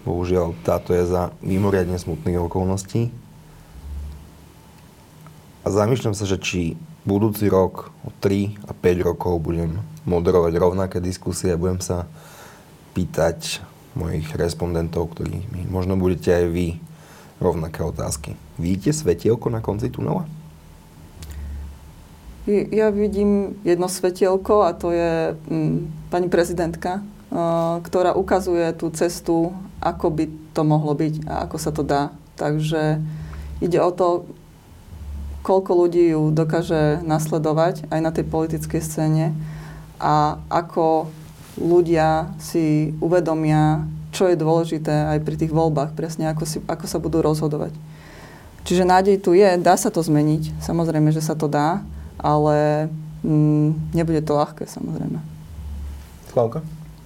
Bohužiaľ, táto je za mimoriadne smutných okolností. A zamýšľam sa, že či budúci rok, o 3 a 5 rokov budem moderovať rovnaké diskusie a budem sa pýtať mojich respondentov, ktorí možno budete aj vy rovnaké otázky. Vidíte svetielko na konci tunela? Ja vidím jedno svetielko a to je mm, pani prezidentka, uh, ktorá ukazuje tú cestu, ako by to mohlo byť a ako sa to dá. Takže ide o to, koľko ľudí ju dokáže nasledovať aj na tej politickej scéne a ako ľudia si uvedomia, čo je dôležité aj pri tých voľbách, presne ako, si, ako sa budú rozhodovať. Čiže nádej tu je, dá sa to zmeniť, samozrejme, že sa to dá, ale mm, nebude to ľahké, samozrejme. Slavka?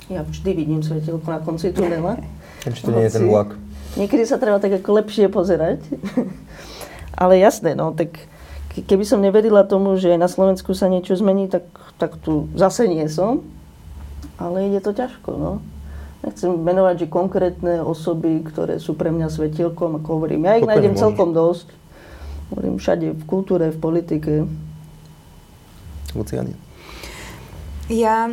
Ja vždy vidím svetelko na konci tunela. Či to nie je ten vlak. Niekedy sa treba tak ako lepšie pozerať. Ale jasné, no, tak keby som neverila tomu, že na Slovensku sa niečo zmení, tak, tak tu zase nie som. Ale ide to ťažko, no. Nechcem menovať, že konkrétne osoby, ktoré sú pre mňa svetielkom, ako hovorím, ja ich nájdem celkom dosť. Hovorím všade, v kultúre, v politike. Luciani. Ja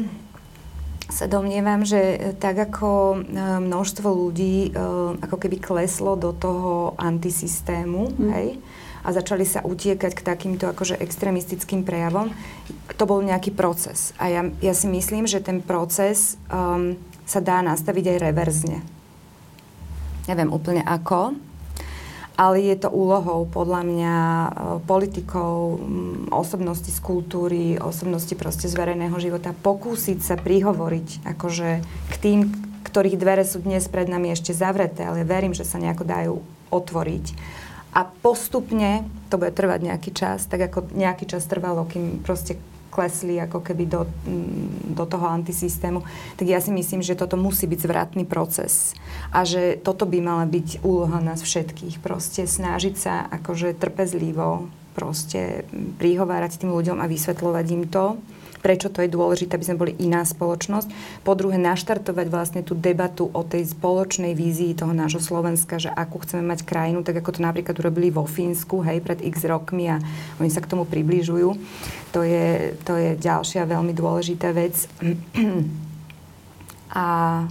sa domnievam, že tak ako e, množstvo ľudí e, ako keby kleslo do toho antisystému, mm. hej, a začali sa utiekať k takýmto akože extrémistickým prejavom, to bol nejaký proces. A ja, ja si myslím, že ten proces um, sa dá nastaviť aj reverzne. Neviem úplne ako, ale je to úlohou podľa mňa uh, politikov, um, osobnosti z kultúry, osobnosti proste z verejného života pokúsiť sa prihovoriť akože k tým, ktorých dvere sú dnes pred nami ešte zavreté, ale verím, že sa nejako dajú otvoriť. A postupne, to bude trvať nejaký čas, tak ako nejaký čas trvalo, kým proste klesli ako keby do, mm, do toho antisystému, tak ja si myslím, že toto musí byť zvratný proces. A že toto by mala byť úloha nás všetkých. Proste snažiť sa akože trpezlivo proste prihovárať tým ľuďom a vysvetľovať im to prečo to je dôležité, aby sme boli iná spoločnosť. Po druhé, naštartovať vlastne tú debatu o tej spoločnej vízii toho nášho Slovenska, že akú chceme mať krajinu, tak ako to napríklad urobili vo Fínsku, hej, pred x rokmi a oni sa k tomu približujú. To je, to je ďalšia veľmi dôležitá vec. A,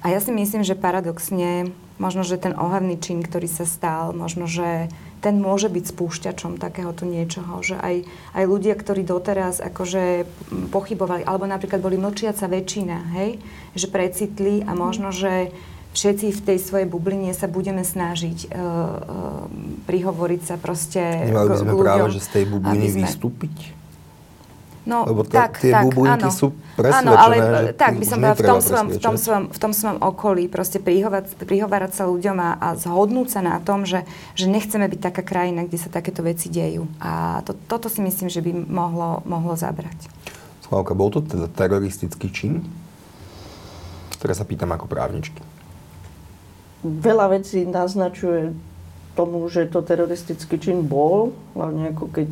a ja si myslím, že paradoxne, možno, že ten ohavný čin, ktorý sa stal, možno, že ten môže byť spúšťačom takéhoto niečoho, že aj, aj ľudia, ktorí doteraz akože pochybovali, alebo napríklad boli mlčiaca väčšina, hej, že precitli a možno, že všetci v tej svojej bubline sa budeme snažiť uh, uh, prihovoriť sa proste Nemali by sme ľuďom, práve, že z tej bubliny sme... vystúpiť? No, Lebo tak, tie tak, bublinky áno. sú presvedčené, áno, ale že tak by som povedala, v tom, svojom, v, tom svojom, v tom svojom okolí proste prihovať, prihovárať sa ľuďom a, a zhodnúť sa na tom, že, že nechceme byť taká krajina, kde sa takéto veci dejú. A to, toto si myslím, že by mohlo, mohlo zabrať. Slavka, bol to teda teroristický čin? Teraz sa pýtam ako právničky. Veľa vecí naznačuje tomu, že to teroristický čin bol, hlavne ako keď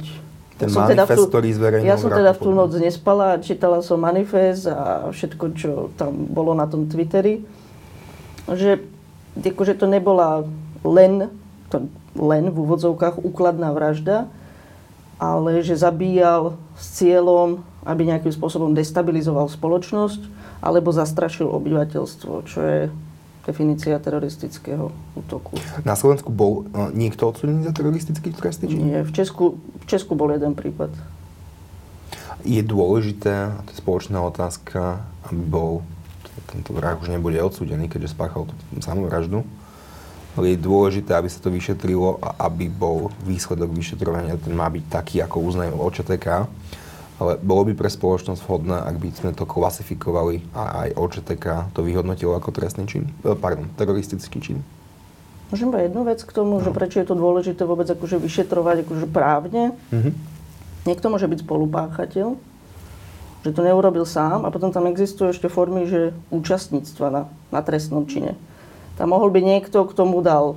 ten som manifest, teda tú, ktorý zverejnil Ja som teda v tú noc nespala, čítala som manifest a všetko, čo tam bolo na tom Twitteri. Že akože to nebola len, to, len v úvodzovkách úkladná vražda, ale že zabíjal s cieľom, aby nejakým spôsobom destabilizoval spoločnosť alebo zastrašil obyvateľstvo, čo je definícia teroristického útoku. Na Slovensku bol no, niekto odsudený za teroristický trestný čin? Nie, v Česku, v Česku bol jeden prípad. Je dôležité, a to je spoločná otázka, aby bol, tento vrah už nebude odsudený, keďže spáchal tú samovraždu, ale je dôležité, aby sa to vyšetrilo a aby bol výsledok vyšetrovania, ten má byť taký, ako uznajú OČTK ale bolo by pre spoločnosť vhodné, ak by sme to klasifikovali a aj OČTK to vyhodnotilo ako trestný čin, eh, pardon, teroristický čin? Môžem iba jednu vec k tomu, no. že prečo je to dôležité vôbec akože vyšetrovať akože právne. Mm-hmm. Niekto môže byť spolupáchateľ, že to neurobil sám a potom tam existujú ešte formy, že účastníctva na, na trestnom čine. Tam mohol byť niekto, kto mu dal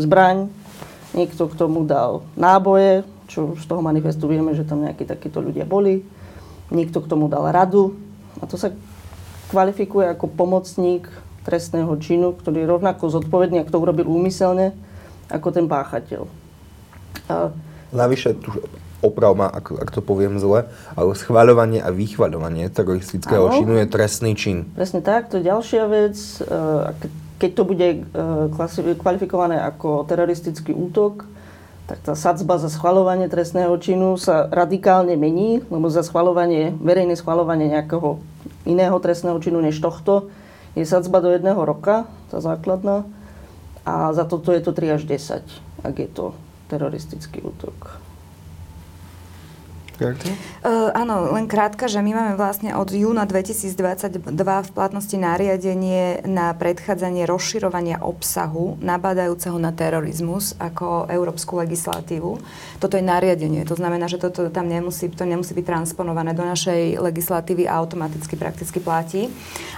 zbraň, niekto, kto mu dal náboje, čo z toho manifestu vieme, že tam nejakí takíto ľudia boli, niekto, kto mu dal radu. A to sa kvalifikuje ako pomocník trestného činu, ktorý je rovnako zodpovedný, ak to urobil úmyselne, ako ten páchateľ. A... Navyše, tu oprav ma, ak, ak to poviem zle, ale schváľovanie a vychvaľovanie teroristického ano. činu je trestný čin. Presne tak, to je ďalšia vec. Keď to bude kvalifikované ako teroristický útok, tak tá sadzba za schvalovanie trestného činu sa radikálne mení, lebo za schvalovanie, verejné schvalovanie nejakého iného trestného činu než tohto je sadzba do jedného roka, tá základná, a za toto je to 3 až 10, ak je to teroristický útok. Uh, áno, len krátka, že my máme vlastne od júna 2022 v platnosti nariadenie na predchádzanie rozširovania obsahu nabádajúceho na terorizmus ako európsku legislatívu. Toto je nariadenie, to znamená, že toto tam nemusí, to nemusí byť transponované do našej legislatívy a automaticky prakticky platí.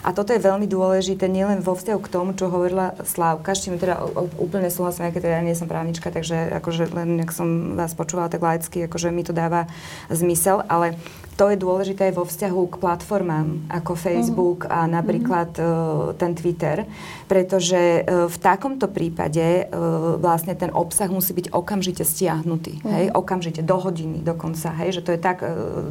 A toto je veľmi dôležité nielen vo vzťahu k tomu, čo hovorila Slávka, s čím teda úplne súhlasím, keď teda nie som právnička, takže akože len, ak som vás počúvala tak laicky, akože mi to dáva zmysel, ale to je dôležité aj vo vzťahu k platformám ako Facebook uh-huh. a napríklad uh, ten Twitter, pretože uh, v takomto prípade uh, vlastne ten obsah musí byť okamžite stiahnutý, uh-huh. hej, okamžite, do hodiny dokonca, hej, že to je tak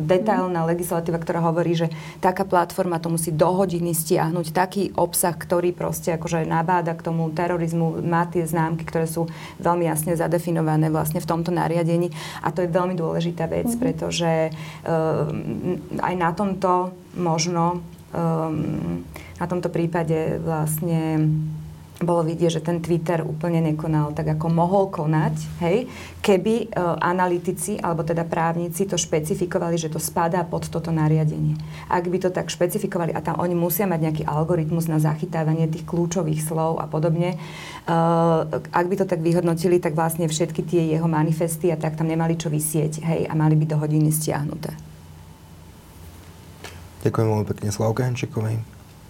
detailná uh-huh. legislatíva, ktorá hovorí, že taká platforma to musí do hodiny stiahnuť, taký obsah, ktorý proste akože nabáda k tomu terorizmu, má tie známky, ktoré sú veľmi jasne zadefinované vlastne v tomto nariadení a to je veľmi dôležitá vec, uh-huh. pretože aj na tomto možno, um, na tomto prípade vlastne bolo vidieť, že ten Twitter úplne nekonal tak, ako mohol konať, hej, keby uh, analytici, alebo teda právnici to špecifikovali, že to spadá pod toto nariadenie. Ak by to tak špecifikovali, a tam oni musia mať nejaký algoritmus na zachytávanie tých kľúčových slov a podobne, uh, ak by to tak vyhodnotili, tak vlastne všetky tie jeho manifesty a tak tam nemali čo vysieť, hej, a mali by do hodiny stiahnuté. Ďakujem veľmi pekne Slavke Henčikovej.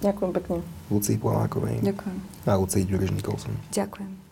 Ďakujem pekne. Lucii Polákovej. Ďakujem. A Lucii Ďuriž Nikolson. Ďakujem.